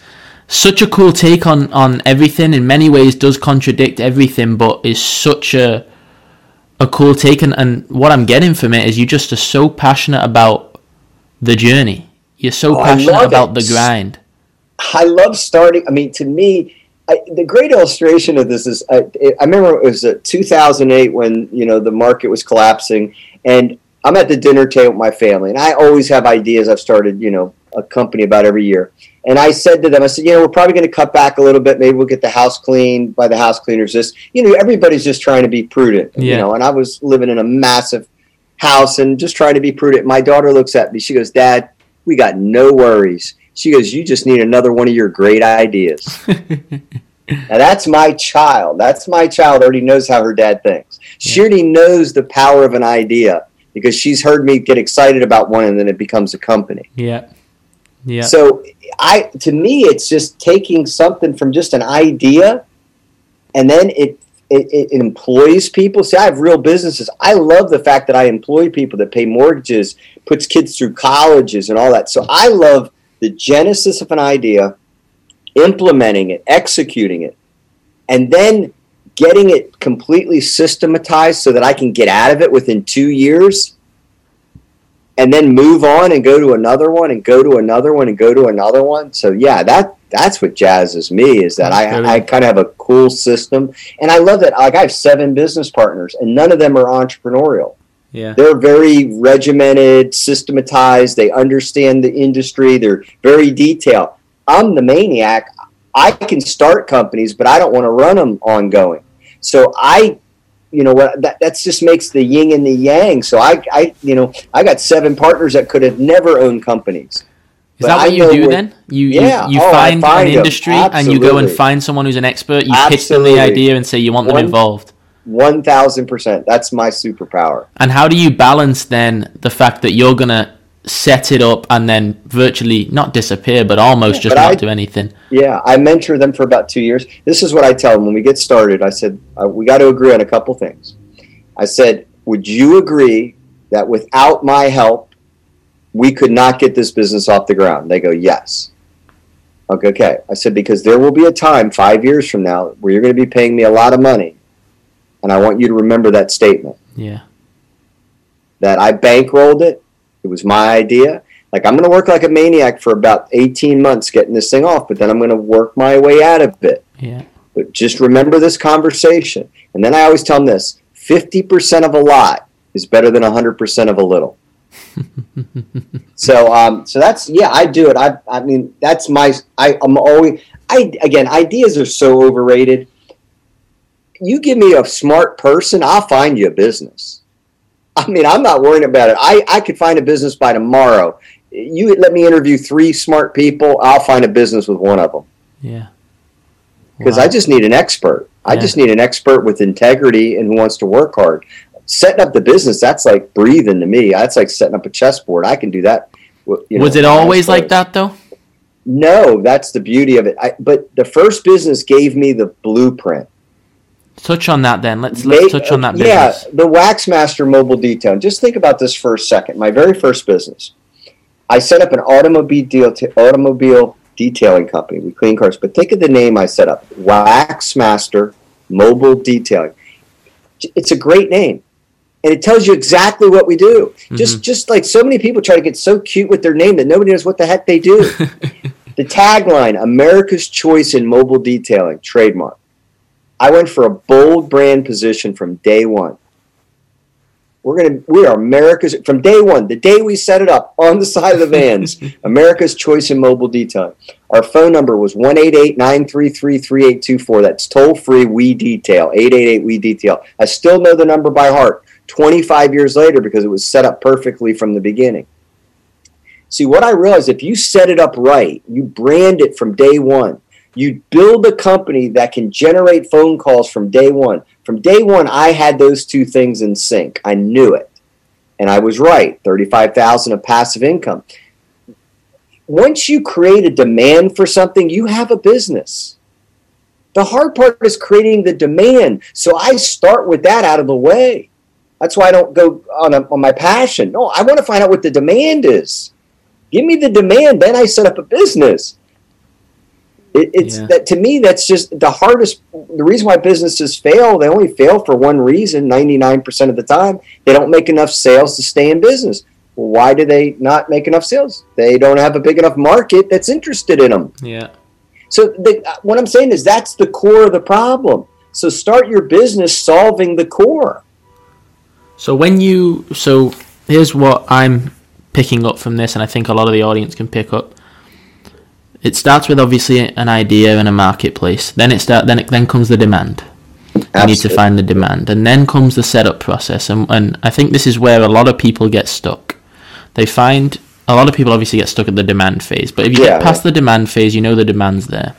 such a cool take on on everything. In many ways, does contradict everything, but is such a a cool take. And, and what I'm getting from it is you just are so passionate about the journey. You're so Oh, passionate about it. the grind. I love starting. I mean, to me, I, the great illustration of this is I, I remember it was uh, 2008 when you know the market was collapsing, and I'm at the dinner table with my family, and I always have ideas. I've started, you know, a company about every year, and I said to them, I said, you know, we're probably going to cut back a little bit. Maybe we'll get the house cleaned by the house cleaners. This, you know, everybody's just trying to be prudent, you know. And I was living in a massive house and just trying to be prudent. My daughter looks at me. She goes, Dad, we got no worries. She goes, You just need another one of your great ideas. *laughs* now, that's my child. That's my child already knows how her dad thinks. She already knows the power of an idea because she's heard me get excited about one and then it becomes a company. Yeah. Yeah. So, I to me, it's just taking something from just an idea and then it it, it employs people. See, I have real businesses. I love the fact that I employ people that pay mortgages, puts kids through colleges, and all that. So I love the genesis of an idea, implementing it, executing it, and then getting it completely systematized so that I can get out of it within two years. And then move on and go to another one and go to another one and go to another one. So yeah, that that's what jazzes me is that That's I, I kind of have a cool system and I love that. Like I have seven business partners, and none of them are entrepreneurial. yeah. They're very regimented, systematized. They understand the industry. They're very detailed. I'm the maniac. I can start companies, but I don't want to run them ongoing. So I, you know, what that that's just makes the yin and the yang. So I, I, you know, I got seven partners that could have never owned companies. Is that what you do then? You Yeah. you, you Oh, I find, find an industry and you go and find someone who's an expert. You pitch them the idea and say you want them One- involved. One thousand percent. That's my superpower. And how do you balance then the fact that you're gonna set it up and then virtually not disappear, but almost just but not I- do anything? Yeah, I mentor them for about two years. This is what I tell them when we get started. I said uh, we got to agree on a couple things. I said, would you agree that without my help, we could not get this business off the ground? They go, yes. Okay, okay. I said because there will be a time five years from now where you're going to be paying me a lot of money, and I want you to remember that statement. Yeah. that I bankrolled it. It was my idea. Like I'm going to work like a maniac for about 18 months getting this thing off, but then I'm going to work my way out of it. Yeah. But just remember this conversation. And then I always tell them this: 50% of a lot is better than 100% of a little. *laughs* so, um, so that's yeah, I do it. I, I mean, that's my. I, I'm always. I again, ideas are so overrated. You give me a smart person, I'll find you a business. *laughs* I mean, I'm not worrying about it. I, I could find a business by tomorrow. You let me interview three smart people, I'll find a business with one of them Yeah. because Wow. I just need an expert. I Yeah. just need an expert with integrity and who wants to work hard. Setting up the business, that's like breathing to me. That's like setting up a chessboard. I can do that. you know, was it with my eyes always like that though? No, that's the beauty of it. I, but the first business gave me the blueprint. Touch on that then. Let's let's They- touch on that Yeah, the Waxmaster Mobile Detailing. Just think about this for a second. My very first business, I set up an automobile deal automobile detailing company. We clean cars, but think of the name I set up: Waxmaster Mobile Detailing. It's a great name, and it tells you exactly what we do. Mm-hmm. Just just like so many people try to get so cute with their name that nobody knows what the heck they do. *laughs* the tagline: America's choice in mobile detailing, trademark. I went for a bold brand position from day one. We're gonna we are America's from day one, the day we set it up on the side of the vans, *laughs* America's choice in mobile detailing. Our phone number was 188-933-3824. That's toll free we detail. 888 we detail. I still know the number by heart 25 years later because it was set up perfectly from the beginning. See, what I realized if you set it up right, you brand it from day one, you build a company that can generate phone calls from day one. From day one, I had those two things in sync. I knew it. And I was right 35000 of passive income. Once you create a demand for something, you have a business. The hard part is creating the demand. So I start with that out of the way. That's why I don't go on, a, on my passion. No, I want to find out what the demand is. Give me the demand, then I set up a business. It, it's Yeah. that to me. That's just the hardest. The reason why businesses fail, they only fail for one reason. Ninety nine percent of the time, they don't make enough sales to stay in business. Why do they not make enough sales? They don't have a big enough market that's interested in them. Yeah. So the, uh, what I'm saying is that's the core of the problem. So start your business solving the core. So when you so here's what I'm picking up from this, and I think a lot of the audience can pick up. It starts with obviously an idea and a marketplace. Then it start then it, then comes the demand. You need to find the demand, and then comes the setup process. And and I think this is where a lot of people get stuck. They find a lot of people obviously get stuck at the demand phase, but if you Yeah, get past the demand phase, you know the demand's there.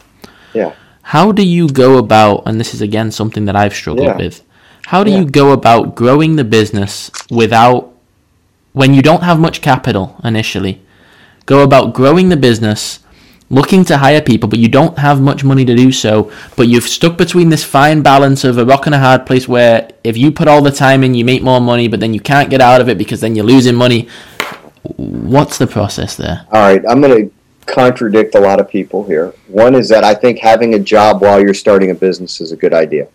Yeah. How do you go about, and this is again something that I've struggled Yeah. with, how do Yeah. you go about growing the business without, when you don't have much capital initially, go about growing the business, looking to hire people, but you don't have much money to do so, but you've stuck between this fine balance of a rock and a hard place where if you put all the time in, you make more money, but then you can't get out of it because then you're losing money. What's the process there? All right, I'm going to contradict a lot of people here. One is that I think having a job while you're starting a business is a good idea.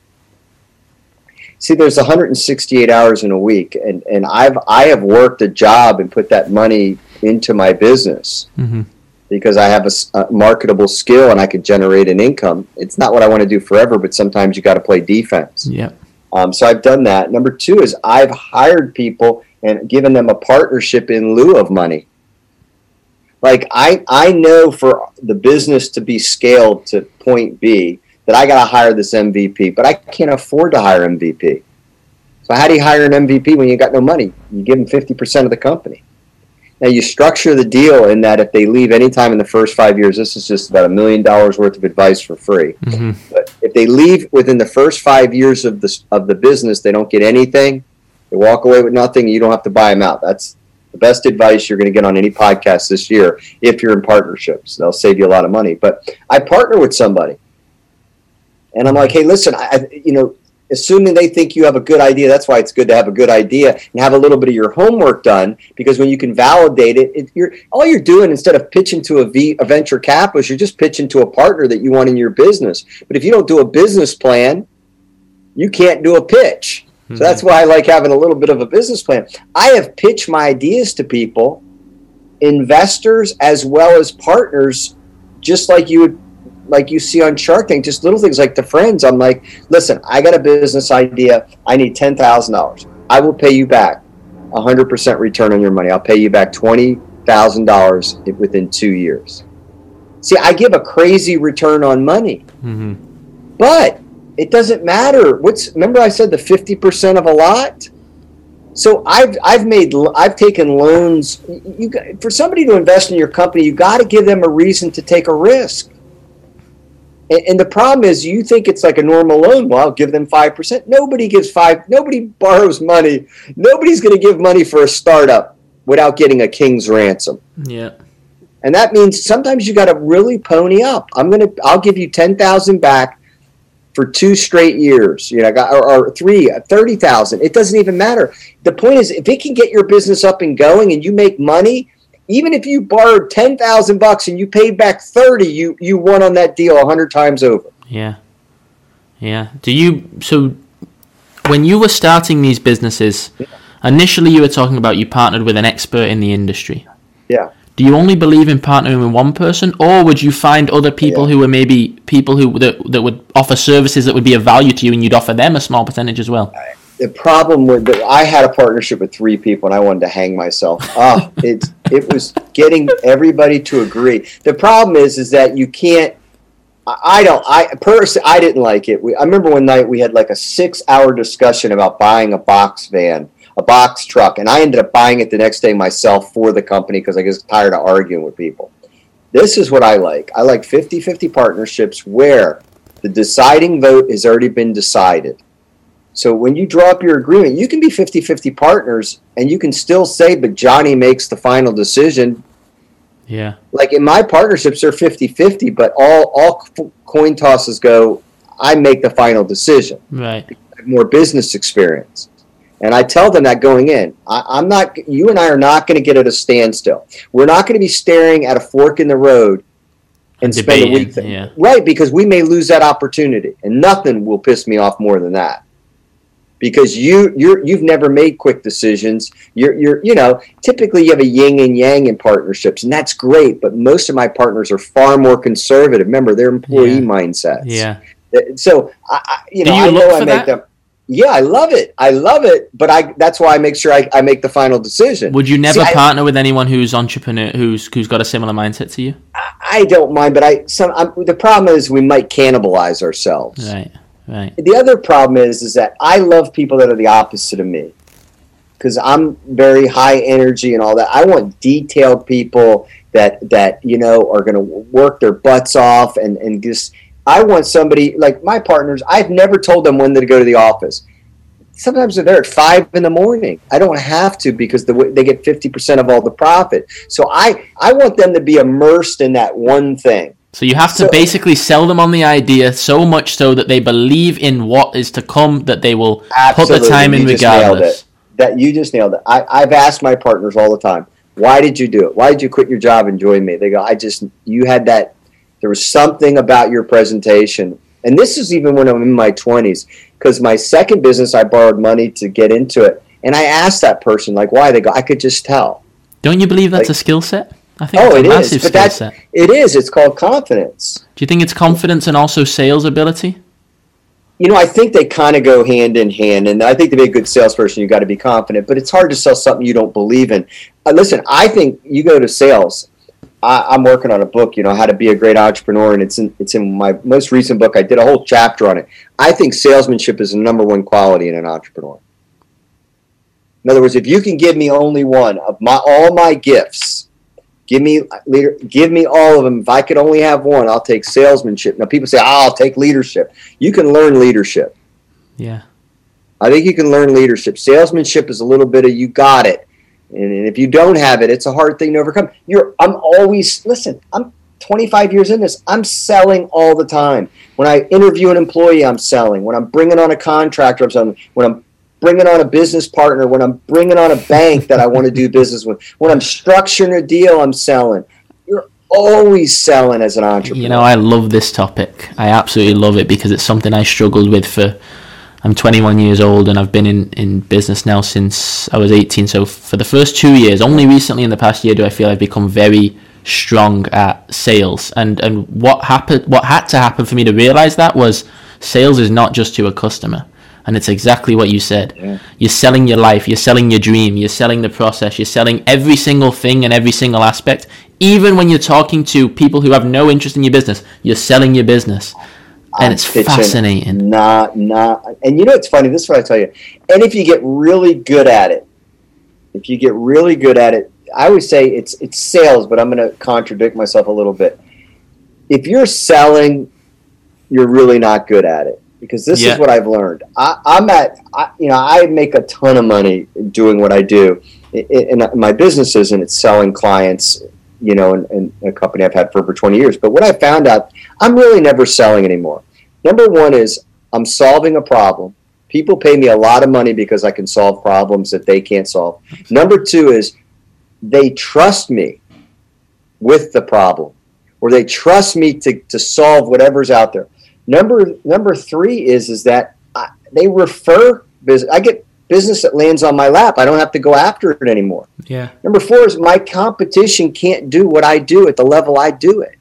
See, there's 168 hours in a week, and, and I've I have worked a job and put that money into my business Mm-hmm. Because I have a marketable skill and I could generate an income. It's not what I want to do forever, but sometimes you got to play defense. Yeah. Um, so I've done that. Number two is I've hired people and given them a partnership in lieu of money. Like I, I know for the business to be scaled to point B that I got to hire this MVP, but I can't afford to hire MVP. So how do you hire an MVP when you got no money? You give them fifty percent of the company. Now you structure the deal in that if they leave anytime in the first five years, this is just about a million dollars worth of advice for free. Mm-hmm. But if they leave within the first five years of the of the business, they don't get anything. They walk away with nothing. You don't have to buy them out. That's the best advice you're going to get on any podcast this year if you're in partnerships. They'll save you a lot of money. But I partner with somebody, and I'm like, hey, listen, I, you know, assuming they think you have a good idea, that's why it's good to have a good idea and have a little bit of your homework done because when you can validate it, it you're all you're doing instead of pitching to a, v, a venture capitalist, you're just pitching to a partner that you want in your business. But if you don't do a business plan, you can't do a pitch. So hmm. that's why I like having a little bit of a business plan. I have pitched my ideas to people, investors as well as partners, just like you would like you see on Shark Tank, just little things like the friends. I'm like, listen, I got a business idea. I need ten thousand dollars. I will pay you back hundred percent return on your money. I'll pay you back twenty thousand dollars within two years. See, I give a crazy return on money, Mm-hmm. but it doesn't matter. What's remember I said the fifty percent of a lot. So I've I've made I've taken loans. You for somebody to invest in your company, you got to give them a reason to take a risk. And, and the problem is, you think it's like a normal loan. Well, I'll give them five percent. Nobody gives five. Nobody borrows money. Nobody's going to give money for a startup without getting a king's ransom. Yeah. And that means sometimes you got to really pony up. I'm gonna I'll give you ten thousand back for two straight years. You know, or, or three uh, thirty thousand. It doesn't even matter. The point is, if it can get your business up and going, and you make money, even if you borrowed ten thousand bucks and you paid back thirty, you you won on that deal a hundred times over. Yeah. Yeah. Do you so when you were starting these businesses, initially you were talking about you partnered with an expert in the industry. Yeah. Do you only believe in partnering with one person, or would you find other people Yeah. who were maybe people who that, that would offer services that would be of value to you, and you'd offer them a small percentage as well? The problem with that I had a partnership with three people and I wanted to hang myself. Ah, *laughs* it it was getting everybody to agree. The problem is is that you can't. I I don't. I personally, I didn't like it. We, I remember one night we had like a six-hour discussion about buying a box van, a box truck, and I ended up buying it the next day myself for the company because I was tired of arguing with people. This is what I like. I like 50-50 partnerships where the deciding vote has already been decided. So when you draw up your agreement, you can be 50-50 partners and you can still say, but Johnny makes the final decision. Yeah. Like in my partnerships, they're 50-50, but all, all coin tosses go, I make the final decision. Right. More business experience. And I tell them that going in, I, I'm not, you and I are not going to get at a standstill. We're not going to be staring at a fork in the road and spend a week there. yeah. Right, because we may lose that opportunity. And nothing will piss me off more than that. Because you you're you've never made quick decisions. You're you're you know, typically you have a yin and yang in partnerships, and that's great, but most of my partners are far more conservative. Remember, they're employee Yeah. mindsets. Yeah. Uh, so I, I you know, you I know I make that? them. Yeah, I love it. I love it, but I that's why I make sure I, I make the final decision. Would you never See, I- partner with anyone who's entrepreneur who's who's got a similar mindset to you? I don't mind, but I some I'm, the problem is we might cannibalize ourselves. Right. Right. The other problem is is that I love people that are the opposite of me because I'm very high energy and all that. I want detailed people that that you know are going to work their butts off and and just. I want somebody like my partners. I've never told them when to go to the office. Sometimes they're there at five in the morning. I don't have to because the, they get fifty percent of all the profit. So I I want them to be immersed in that one thing. So you have to So- basically sell them on the idea so much so that they believe in what is to come that they will put the time in You just nailed regardless. That you just nailed it. I, I've asked my partners all the time, why did you do it? Why did you quit your job and join me? They go, I just you had that. There was something about your presentation, and this is even when I'm in my 20s. Because my second business, I borrowed money to get into it, and I asked that person like, why? They go, I could just tell. Don't you believe that's Like- a skill set? I think Oh, it's a it is, but that's set. it is. It's called confidence. Do you think it's confidence and also sales ability? you know, I think they kind of go hand in hand. And I think to be a good salesperson, you've got to be confident. But it's hard to sell something you don't believe in. Uh, listen, I think you go to sales. I, I'm working on a book, you know, how to be a great entrepreneur, and it's in it's in my most recent book. I did a whole chapter on it. I think salesmanship is the number one quality in an entrepreneur. In other words, if you can give me only one of my all my gifts, give me leader, give me all of them. If I could only have one, I'll take salesmanship. Now people say, oh, "I'll take leadership." You can learn leadership. Yeah. I think you can learn leadership. Salesmanship is a little bit of you got it. And if you don't have it, it's a hard thing to overcome. You're I'm always listen, I'm 25 years in this, I'm selling all the time. When I interview an employee, I'm selling. When I'm bringing on a contractor, I'm selling. When I'm bringing on a business partner, when I'm bringing on a bank that I want to do *laughs* business with, when I'm structuring a deal, I'm selling. You're always selling as an entrepreneur. You know, I love this topic. I absolutely love it because it's something I struggled with for. I'm 21 years old and I've been in, in business now since I was 18. So for the first two years, only recently in the past year do I feel I've become very strong at sales. And and what happened, what had to happen for me to realize that was sales is not just to a customer. And it's exactly what you said. Yeah. You're selling your life, you're selling your dream, you're selling the process, you're selling every single thing and every single aspect. Even when you're talking to people who have no interest in your business, you're selling your business. And I'm it's fascinating. Not, not, and you know it's funny. This is what I tell you. And if you get really good at it, if you get really good at it, I always say it's it's sales, but I'm going to contradict myself a little bit. If you're selling, you're really not good at it because this Yeah. is what I've learned. I, I'm at, I, you know, I make a ton of money doing what I do in, in my businesses, and it's selling clients, you know, in, in a company I've had for over 20 years. But what I found out, I'm really never selling anymore. Number one is I'm solving a problem. People pay me a lot of money because I can solve problems that they can't solve. Number two is they trust me with the problem, or they trust me to, to solve whatever's out there. Number number three is is that I, they refer business. I get business that lands on my lap. I don't have to go after it anymore. Yeah. Number four is my competition can't do what I do at the level I do it.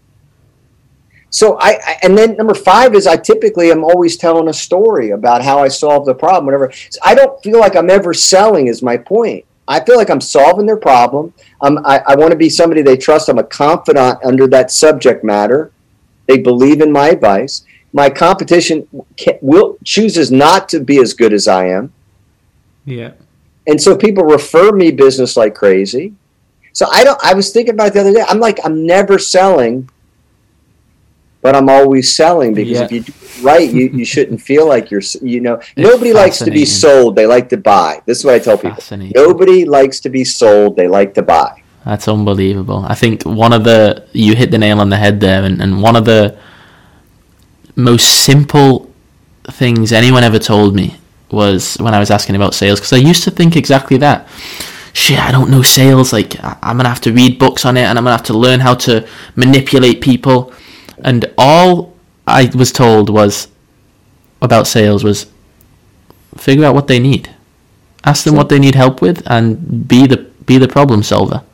So I, I and then number five is I typically am always telling a story about how I solved the problem, whatever. So I don't feel like I'm ever selling. Is my point. I feel like I'm solving their problem. Um, I, I want to be somebody they trust. I'm a confidant under that subject matter. They believe in my advice. My competition can, will chooses not to be as good as I am Yeah. and so people refer me business like crazy. So I don't. I was thinking about it the other day. I'm like, I'm never selling, but I'm always selling because Yeah. if you do it right, you, you shouldn't feel like you're. You know, nobody likes to be sold. They like to buy. This is what I tell people. Nobody likes to be sold. They like to buy. That's unbelievable. I think one of the you hit the nail on the head there, and, and one of the most simple things anyone ever told me was when I was asking about sales, because I used to think exactly that. Shit, I don't know sales. Like I'm gonna have to read books on it, and I'm gonna have to learn how to manipulate people. And all I was told was about sales was figure out what they need, ask them what they need help with, and be the be the problem solver.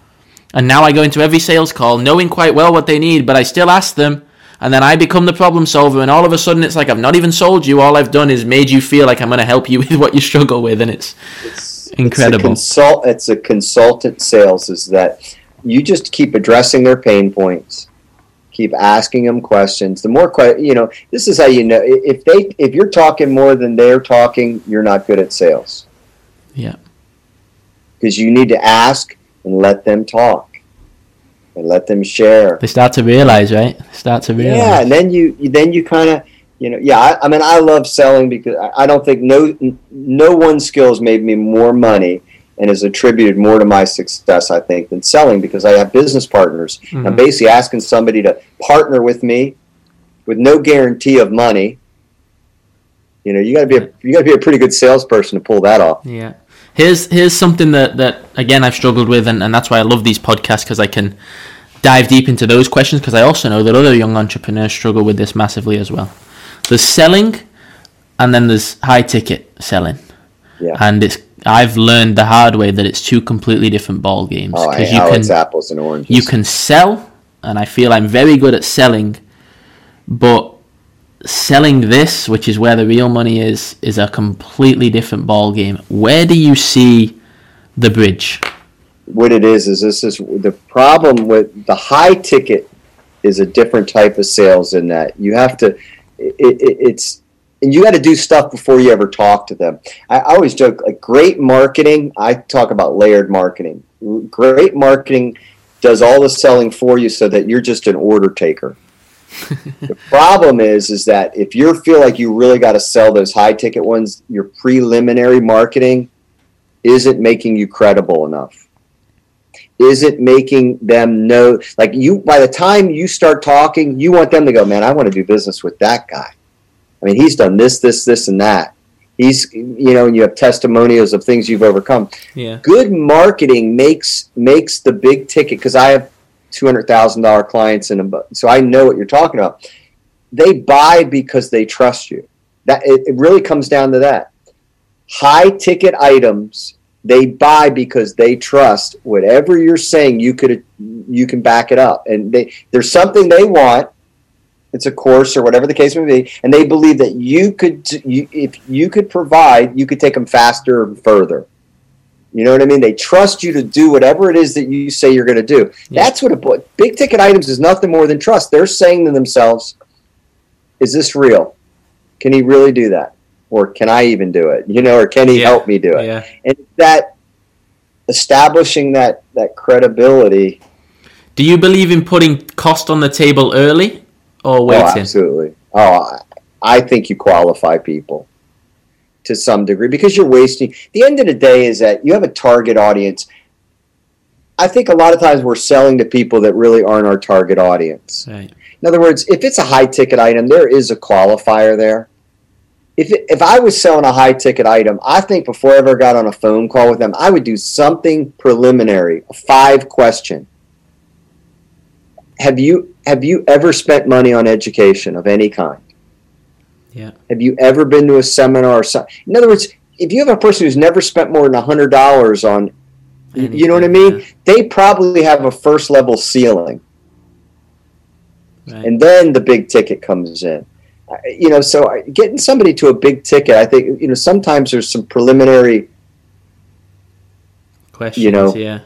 And now I go into every sales call knowing quite well what they need, but I still ask them. And then I become the problem solver, and all of a sudden it's like I've not even sold you. All I've done is made you feel like I'm going to help you *laughs* with what you struggle with, and it's It's, Incredible. It's a, consult, it's a consultant sales. Is that you just keep addressing their pain points, keep asking them questions. The more que- you know, this is how you know if they if you're talking more than they're talking, you're not good at sales yeah, because you need to ask and let them talk and let them share. they start to realize, right? They start to realize. Yeah, and then you then you kind of you know yeah. I, I mean, I love selling because I, I don't think no no one skill has made me more money and has attributed more to my success. I think than selling because I have business partners. I'm Mhm. basically asking somebody to partner with me with no guarantee of money. You know, you got to be a you got to be a pretty good salesperson to pull that off. Yeah. Here's here's something that, that again I've struggled with, and, and that's why I love these podcasts because I can dive deep into those questions. Because I also know that other young entrepreneurs struggle with this massively as well. There's selling, and then there's high ticket selling, Yeah. and it's I've learned the hard way that it's two completely different ball games. Oh, I, you oh can it's apples and oranges. you can sell, and I feel I'm very good at selling, but selling this, which is where the real money is, is a completely different ball game. Where do you see the bridge? what it is is this is the problem with the high ticket is a different type of sales in that you have to it, it, it's and you got to do stuff before you ever talk to them. I, I always joke like great marketing. I talk about layered marketing. Great marketing does all the selling for you so that you're just an order taker. *laughs* the problem is is that if you feel like you really got to sell those high ticket ones, your preliminary marketing isn't making you credible enough. Isn't making them know like you by the time you start talking, you want them to go, "Man, I want to do business with that guy." I mean, he's done this, this, this, and that. He's, you know, and you have testimonials of things you've overcome. Yeah. Good marketing makes makes the big ticket because I have two hundred thousand dollar clients and so I know what you're talking about. They buy because they trust you. That it, it really comes down to that. High ticket items they buy because they trust whatever you're saying you could you can back it up and they there's something they want it's a course or whatever the case may be, and they believe that you could, you, if you could provide, you could take them faster and further. You know what I mean? They trust you to do whatever it is that you say you're going to do. Yeah. That's what a big ticket items is nothing more than trust. They're saying to themselves, "Is this real? Can he really do that? Or can I even do it? You know, or can he yeah. help me do it?" Yeah. And that establishing that that credibility. Do you believe in putting cost on the table early? or oh, waiting? Oh, absolutely. Oh, I think you qualify people to some degree because you're wasting. The end of the day is that you have a target audience. I think a lot of times we're selling to people that really aren't our target audience. Right. In other words, if it's a high ticket item, there is a qualifier there. If, it, if I was selling a high ticket item, I think before I ever got on a phone call with them, I would do something preliminary, a five question have you have you ever spent money on education of any kind? Yeah. Have you ever been to a seminar? Or in other words, if you have a person who's never spent more than hundred dollars on, Anything, you know what I mean? Yeah. They probably have a first level ceiling, right. and then the big ticket comes in. You know, so getting somebody to a big ticket, I think you know sometimes there's some preliminary questions. You know, yeah.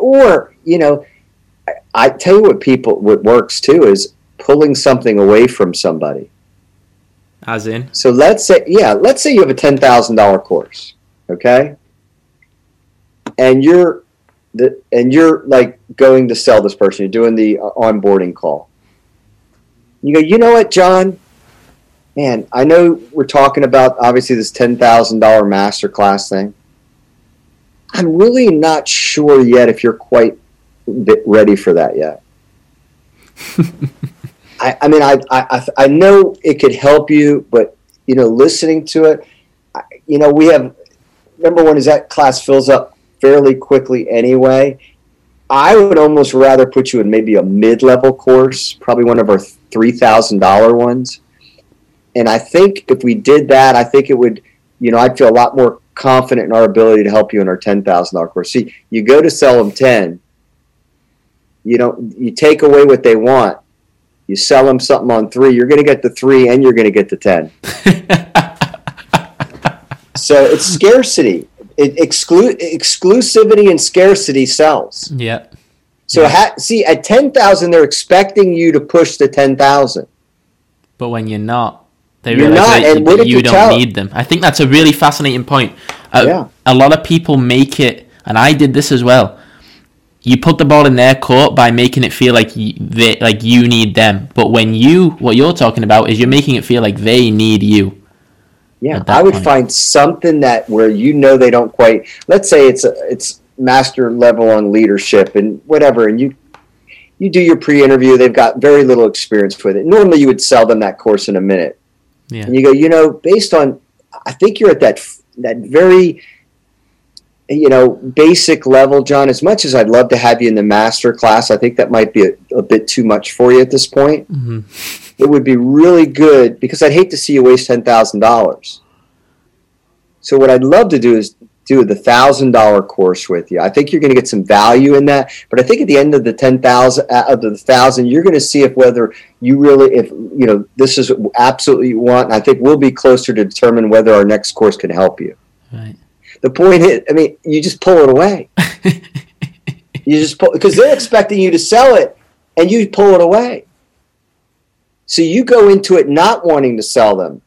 Or you know, I tell you what people what works too is pulling something away from somebody. As in? So let's say yeah, let's say you have a ten thousand dollar course, okay, and you're the and you're like going to sell this person. You're doing the uh, onboarding call. You go, you know what, John? Man, I know we're talking about obviously this ten thousand dollar masterclass thing. I'm really not sure yet if you're quite ready for that yet. *laughs* I, I, mean, I, I, I know it could help you, but you know, listening to it, I, you know, we have number one is that class fills up fairly quickly anyway. I would almost rather put you in maybe a mid-level course, probably one of our three thousand dollar ones. And I think if we did that, I think it would, you know, I'd feel a lot more confident in our ability to help you in our ten thousand dollar course. See, you go to sell them ten, you don't you take away what they want you sell them something on three you're going to get the three and you're going to get the ten. *laughs* So it's scarcity. It exclu- exclusivity and scarcity sells. Yeah. So yeah. Ha- see at 10000 they're expecting you to push the 10000 but when you're not they you're realize not, that, you, you don't tell? need them. I think that's a really fascinating point. Uh, yeah. a lot of people make it and i did this as well you put the ball in their court by making it feel like you, they, like you need them. But when you, what you're talking about is you're making it feel like they need you. Yeah, I would point. find something that where you know they don't quite. Let's say it's a, it's master level on leadership and whatever, and you you do your pre-interview. They've got very little experience with it. Normally, you would sell them that course in a minute. Yeah. And you go, you know, based on, I think you're at that that very you know, basic level, John, as much as I'd love to have you in the master class, I think that might be a, a bit too much for you at this point. Mm-hmm. It would be really good because I'd hate to see you waste $10,000. So, what I'd love to do is do the thousand dollar course with you. I think you're going to get some value in that. But I think at the end of the ten thousand, uh, of the thousand, you're going to see if whether you really, if you know, this is absolutely you want. And I think we'll be closer to determine whether our next course can help you. Right. The point is, I mean, you just pull it away. *laughs* you just pull because they're expecting you to sell it, and you pull it away. So you go into it not wanting to sell them,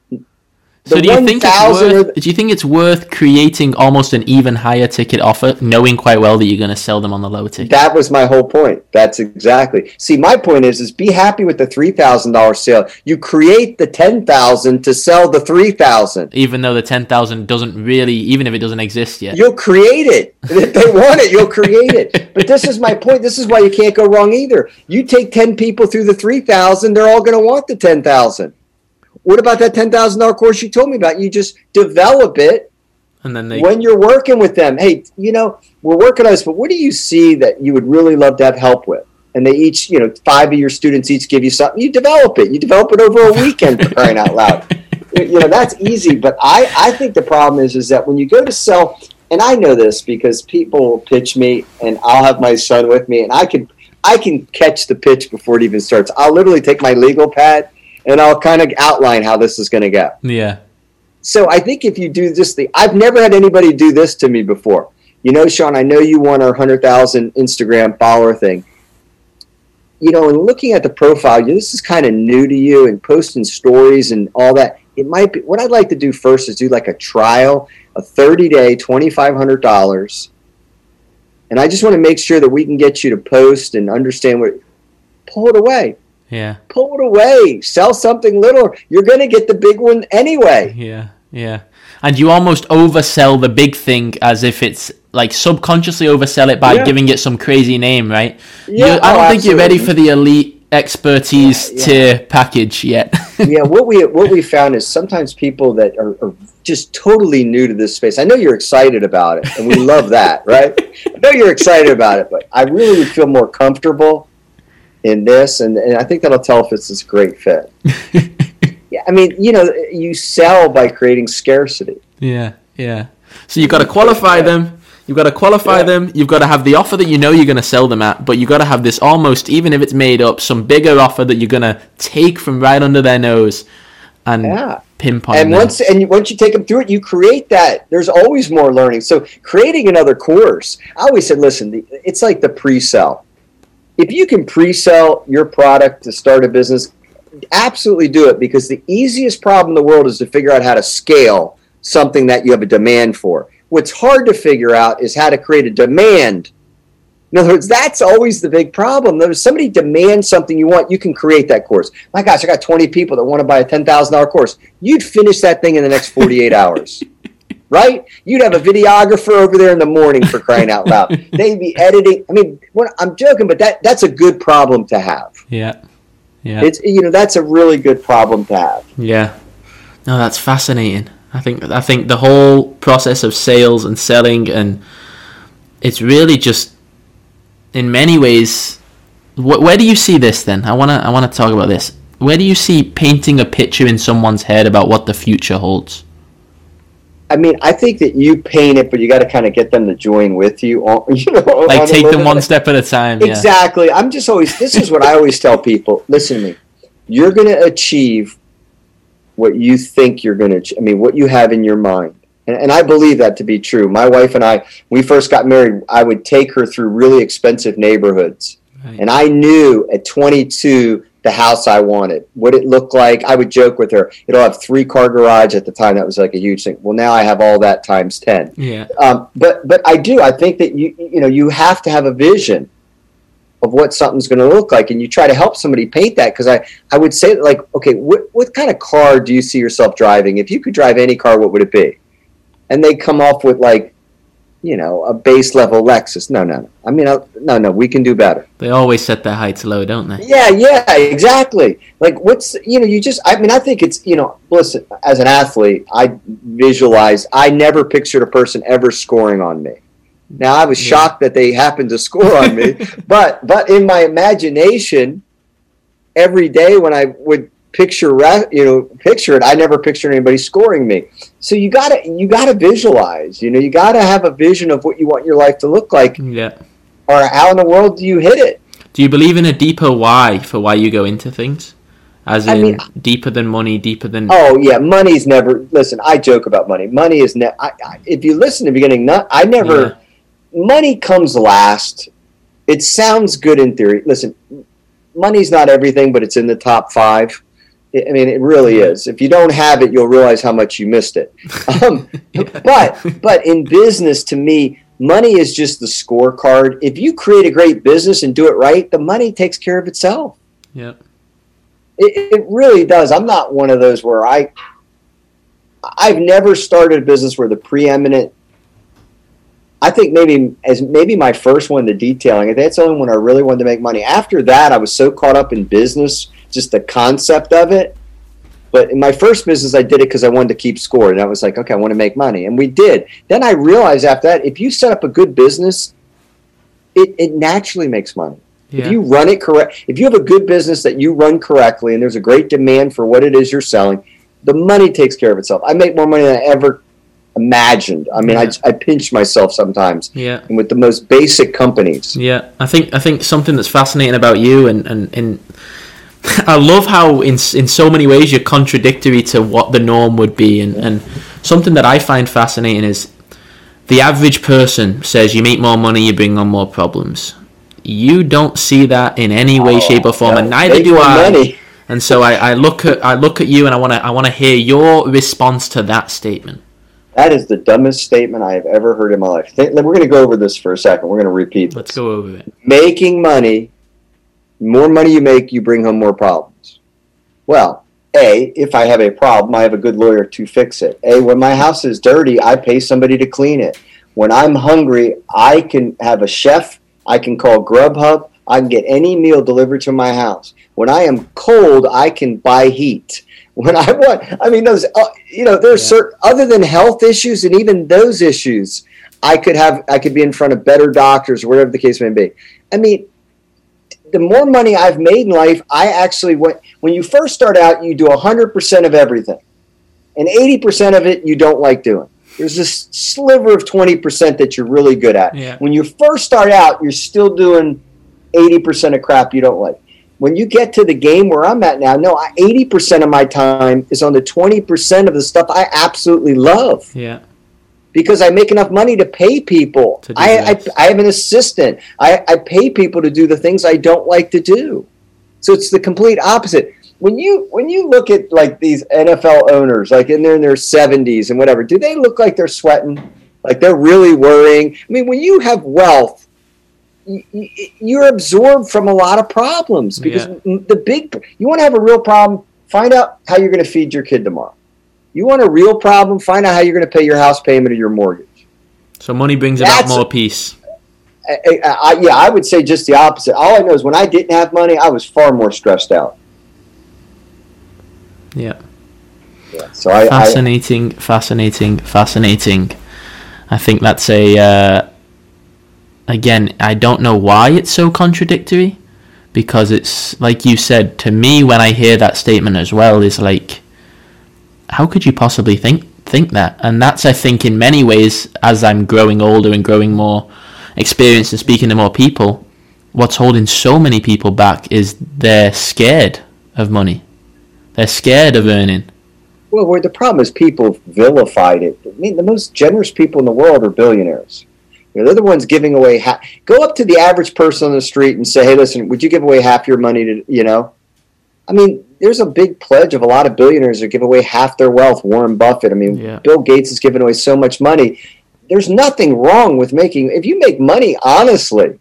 So do you think it's worth, do you think it's worth creating almost an even higher ticket offer, knowing quite well that you're going to sell them on the lower ticket? That was my whole point. That's exactly. See, my point is, is be happy with the three thousand dollar sale. You create the ten thousand to sell the three thousand. Even though the ten thousand doesn't really, even if it doesn't exist yet. You'll create it. *laughs* If they want it, you'll create it. But this is my point. This is why you can't go wrong either. You take ten people through the three thousand, they're all going to want the ten thousand. What about that ten thousand dollar course you told me about? You just develop it and then they, when you're working with them, hey, you know, we're working on this, but what do you see that you would really love to have help with? And they each, you know, five of your students each give you something. You develop it. You develop it over a weekend, for crying out loud. *laughs* You know, that's easy. But I, I think the problem is, is that when you go to sell, and I know this because people pitch me, and I'll have my son with me, and I can, I can catch the pitch before it even starts. I'll literally take my legal pad, and I'll kind of outline how this is going to go. yeah, So I think if you do this, the I've never had anybody do this to me before. You know, Sean, I know you want our hundred thousand Instagram follower thing. You know, and looking at the profile, you this is kind of new to you, and posting stories and all that. It might be what I'd like to do first is do like a trial, a thirty day, twenty five hundred dollars, and I just want to make sure that we can get you to post and understand what. Pull it away. Yeah, Pull it away. Sell something little. You're going to get the big one anyway. yeah, yeah. And you almost oversell the big thing as if it's like subconsciously oversell it by Yeah. giving it some crazy name, right? Yeah, You- I don't oh, think you're ready for the elite expertise Yeah, tier package yet. *laughs* yeah, what we what we found is sometimes people that are, are just totally new to this space. I know you're excited about it, and we love that, right? *laughs* I know you're excited about it, but I really would feel more comfortable in this, and, and I think that'll tell if it's this great fit. *laughs* Yeah, I mean, you know, you sell by creating scarcity. Yeah, yeah. So you've got to qualify them. You've got to qualify Yeah. them. You've got to have the offer that you know you're going to sell them at, but you've got to have this almost, even if it's made up, some bigger offer that you're going to take from right under their nose and Yeah. pinpoint. and them. once and once you take them through it, you create that. There's always more learning. So creating another course, I always said, listen, the, it's like the pre-sell. If you can pre-sell your product to start a business, absolutely do it because the easiest problem in the world is to figure out how to scale something that you have a demand for. What's hard to figure out is how to create a demand. In other words, that's always the big problem. If somebody demands something you want, you can create that course. My gosh, I got 20 people that want to buy a $10,000 course. You'd finish that thing in the next 48 hours. Right? You'd have a videographer over there in the morning for crying out loud. *laughs* They'd be editing. I mean, I'm joking, but that that's a good problem to have. yeah, yeah, It's you know that's a really good problem to have. yeah. No, that's fascinating. I think I think the whole process of sales and selling and it's really just in many ways. Wh- where do you see this then? I wanna I wanna talk about this. Where do you see painting a picture in someone's head about what the future holds? I mean, I think that you paint it, but you got to kind of get them to join with you. On, *laughs* you know, Like take them one step at a time. Yeah. Exactly. I'm just always. This is what I always tell people. Listen to me. You're going to achieve what you think you're going to. I mean, what you have in your mind, and, and I believe that to be true. My wife and I, when we first got married, I would take her through really expensive neighborhoods, Right. and I knew at 22 the house I wanted, what it looked like. I would joke with her, it'll have three car garage at the time. That was like a huge thing. Well, now I have all that times 10 Yeah. um, but but I do. I think that you you know you have to have a vision of what something's going to look like, and you try to help somebody paint that. Because I I would say like, okay, what what kind of car do you see yourself driving? If you could drive any car, what would it be? And they come off with like, you know, a base level Lexus. No, no, no. I mean, I, no, no. We can do better. They always set their heights low, don't they? Yeah, yeah, exactly. Like, what's you know, you just. I mean, I think it's you know, listen. As an athlete, I visualize. I never pictured a person ever scoring on me. Now, I was Yeah. shocked that they happened to score on me, *laughs* but but in my imagination, every day when I would picture you know picture it, I never pictured anybody scoring me. So you gotta you gotta visualize. You know, you gotta have a vision of what you want your life to look like, Yeah. or how in the world do you hit it? Do you believe in a deeper why for why you go into things? As I in mean- deeper than money, deeper than Oh yeah, money's never. Listen, I joke about money. Money is ne- I, I, If you listen to the beginning, not I never. Money comes last. It sounds good in theory. Listen, money's not everything, but it's in the top five. I mean, it really is. If you don't have it, you'll realize how much you missed it. *laughs* Um, But but in business, to me, money is just the scorecard. If you create a great business and do it right, the money takes care of itself. Yeah. It, it really does. I'm not one of those where I. I've never started a business where the preeminent. I think maybe as maybe my first one, the detailing. That's the only one I really wanted to make money. After that, I was so caught up in business, just the concept of it. But in my first business, I did it because I wanted to keep score, and I was like, okay, I want to make money, and we did. Then I realized after that, if you set up a good business, it, it naturally makes money. Yeah. If you run it correct, if you have a good business that you run correctly, and there's a great demand for what it is you're selling, the money takes care of itself. I make more money than I ever imagined. I mean, Yeah. I, I pinch myself sometimes, yeah. and with the most basic companies. Yeah, I think I think something that's fascinating about you, and and, and I love how in in so many ways you're contradictory to what the norm would be, and and something that I find fascinating is the average person says you make more money, you bring on more problems. You don't see that in any way, oh, shape, or form, and neither do I. Money. And so I, I look at I look at you, and I want to I want to hear your response to that statement. That is the dumbest statement I have ever heard in my life. We're going to go over this for a second. We're going to repeat. Let's go over it. making money, more money you make, you bring home more problems. Well, A, if I have a problem, I have a good lawyer to fix it. A, when my house is dirty, I pay somebody to clean it. When I'm hungry, I can have a chef, I can call Grubhub, I can get any meal delivered to my house. When I am cold, I can buy heat. *laughs* When I want, I mean, those, uh, you know, there's Yeah. certain, other than health issues and even those issues, I could have, I could be in front of better doctors or whatever the case may be. I mean, the more money I've made in life, I actually went. When you first start out, you do 100% of everything, and 80% of it you don't like doing. There's this sliver of 20% that you're really good at. Yeah. When you first start out, you're still doing 80% of crap you don't like. When you get to the game where I'm at now, no, 80% of my time is on the 20% of the stuff I absolutely love Yeah. Because I make enough money to pay people. To I, I. I have an assistant. I, I pay people to do the things I don't like to do. So it's the complete opposite. When you when you look at like these NFL owners, like in their in their seventies and whatever, do they look like they're sweating? Like they're really worrying? I mean, when you have wealth, you're absorbed from a lot of problems because m the big you want to have a real problem. Find out how you're going to feed your kid tomorrow. You want a real problem? Find out how you're going to pay your house payment or your mortgage. So money brings about more peace. I, I, I, yeah, I would say just the opposite. All I know is when I didn't have money, I was far more stressed out. Yeah. Yeah. So I fascinating, fascinating, fascinating. I think that's a. Uh, again, I don't know why it's so contradictory, because it's like you said to me when I hear that statement as well is like, how could you possibly think think that? And that's I think in many ways as I'm growing older and growing more experienced and speaking to more people, what's holding so many people back is they're scared of money. They're scared of earning. well, where the problem is people vilified it. I mean, the most generous people in the world are billionaires. You know, they're the ones giving away. Ha- Go up to the average person on the street and say, "Hey, listen, would you give away half your money to you know?" I mean, there's a big pledge of a lot of billionaires that give away half their wealth. Warren Buffett. I mean, Yeah. Bill Gates has given away so much money. There's nothing wrong with making if you make money honestly,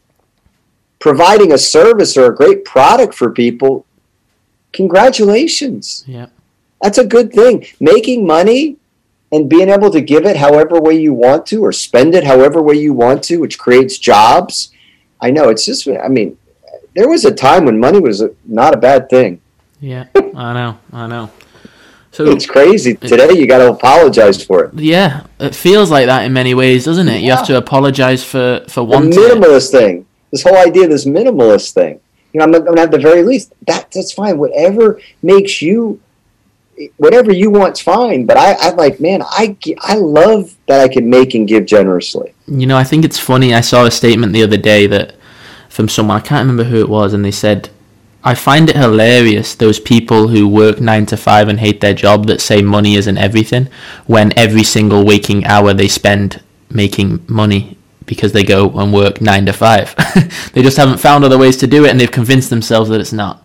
providing a service or a great product for people. Congratulations. Yeah. That's a good thing. Making money and being able to give it however way you want to or spend it however way you want to, which creates jobs. I know it's just, I mean, there was a time when money was not a bad thing. Yeah, I know, I know. So It's crazy. Today you got to apologize for it. yeah, it feels like that in many ways, doesn't it? You have to apologize for for one it. minimalist thing, this whole idea, this minimalist thing. You know, I'm to have the very least. That that's fine. Whatever makes you, whatever you want's fine. But I, I'm like, man, I I love that I can make and give generously. You know, I think it's funny. I saw a statement the other day that from someone I can't remember who it was, and they said, "I find it hilarious those people who work nine to five and hate their job that say money isn't everything, when every single waking hour they spend making money." Because they go and work nine to five, *laughs* they just haven't found other ways to do it, and they've convinced themselves that it's not.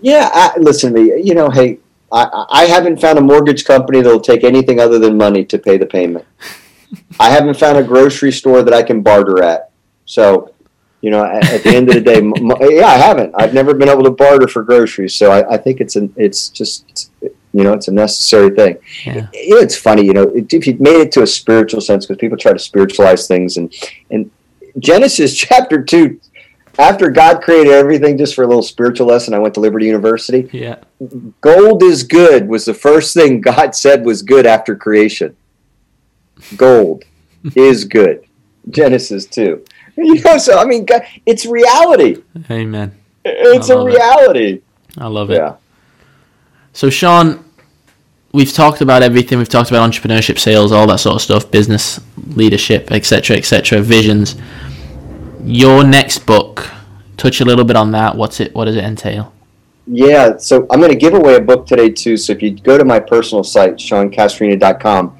Yeah, I, listen to me. You know, hey, I, I haven't found a mortgage company that'll take anything other than money to pay the payment. *laughs* I haven't found a grocery store that I can barter at. So, you know, at, at the end of the day, *laughs* m- yeah, I haven't. I've never been able to barter for groceries. So I, I think it's an, it's just, you know, it's a necessary thing. Yeah. Know, it's funny, you know, if you made it to a spiritual sense, because people try to spiritualize things, and and Genesis *laughs* chapter two, after God created everything, just for a little spiritual lesson, I went to Liberty University. Yeah. Gold is good was the first thing *laughs* God said was good after creation. Gold is good. Genesis 2. *laughs* You know, so I mean, it's reality. Amen. It's a love it. reality. I love it. Yeah. So, Sean, we've talked about everything. We've talked about entrepreneurship, sales, all that sort of stuff, business, leadership, etc., etc., visions. Your next book, touch a little bit on that. What's it? What does it entail? Yeah, so I'm going to give away a book today too. So if you go to my personal site, SeanCastrina.com,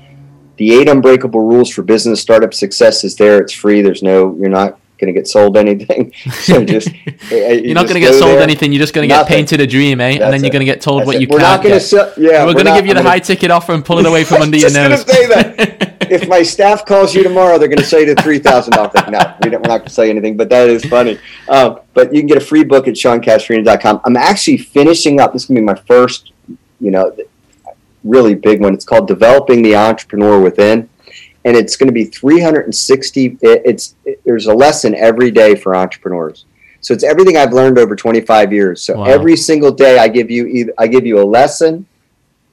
the eight unbreakable rules for business startup success is there. It's free. There's no, you're not going to get sold anything. *laughs* So just *laughs* You're not going to get sold anything. You're just going to get painted a dream, eh? and That's then you're going to get told That's what it. you We're can't not going to get. sell. Yeah, we're, going to give you the gonna- high ticket offer and pull it away from under *laughs* your nose. gonna say that. if my staff calls you tomorrow, they're going to say the three thousand dollars thing. No, we don't, we're not going to say anything. But that is funny. Um, but you can get a free book at SeanCastrina.com. I'm actually finishing up. This is going to be my first, you know, really big one. It's called Developing the Entrepreneur Within, and it's going to be 360. it- It's it, there's a lesson every day for entrepreneurs. So it's everything I've learned over 25 years. So Wow. every single day, I give you either I give you a lesson.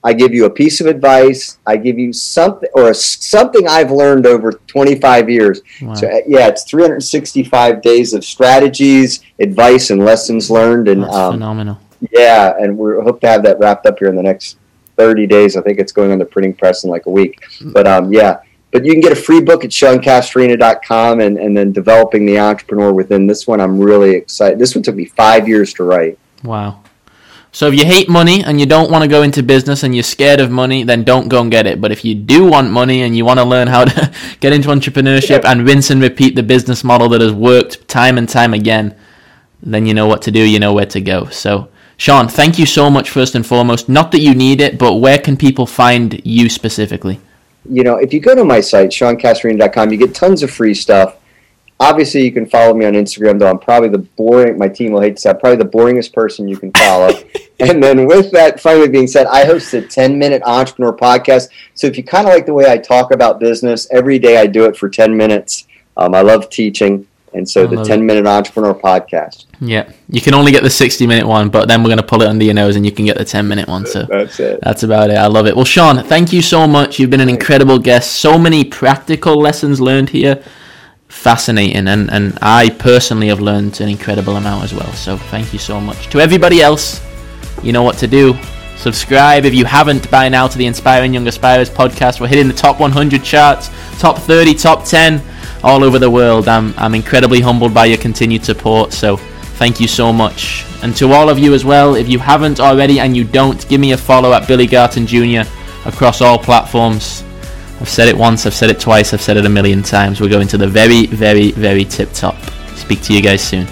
I give you a piece of advice. I give you something or a, something I've learned over 25 years. Wow. So uh, yeah, it's 365 days of strategies, advice, and lessons learned. And That's um, phenomenal. yeah, and we hope to have that wrapped up here in the next 30 days. I think it's going on the printing press in like a week. But um, yeah, but you can get a free book at SeanCastrina.com and, and then developing the entrepreneur within this one. I'm really excited. This one took me five years to write. Wow. So if you hate money and you don't want to go into business and you're scared of money, then don't go and get it. But if you do want money and you want to learn how *laughs* to get into entrepreneurship Yeah. and rinse and repeat the business model that has worked time and time again, then you know what to do, you know where to go. So, Sean, thank you so much first and foremost. Not that you need it, but where can people find you specifically? you know, if you go to my site, SeanCastrina.com, you get tons of free stuff. Obviously, you can follow me on Instagram, though I'm probably the boring, my team will hate to say, I'm probably the boringest person you can follow. *laughs* and then with that finally being said, I host a 10 minute entrepreneur podcast. So if you kind of like the way I talk about business, every day I do it for 10 minutes. Um, I love teaching. And so I the 10 minute entrepreneur podcast. Yeah, you can only get the 60 minute one, but then we're going to pull it under your nose and you can get the 10 minute one. So That's it. That's about it. I love it. Well, Sean, thank you so much. You've been an incredible guest. So many practical lessons learned here. Fascinating. And, and I personally have learned an incredible amount as well. So thank you so much. To everybody else, you know what to do. Subscribe if you haven't by now to the Inspiring Young Aspirers podcast. We're hitting the top 100 charts, top 30, top 10 all over the world. I'm, I'm incredibly humbled by your continued support. So thank you so much. And to all of you as well, if you haven't already and you don't, give me a follow at Billy Garton Jr. across all platforms. I've said it once, I've said it twice, I've said it a million times. We're going to the very, very, very tip top. Speak to you guys soon.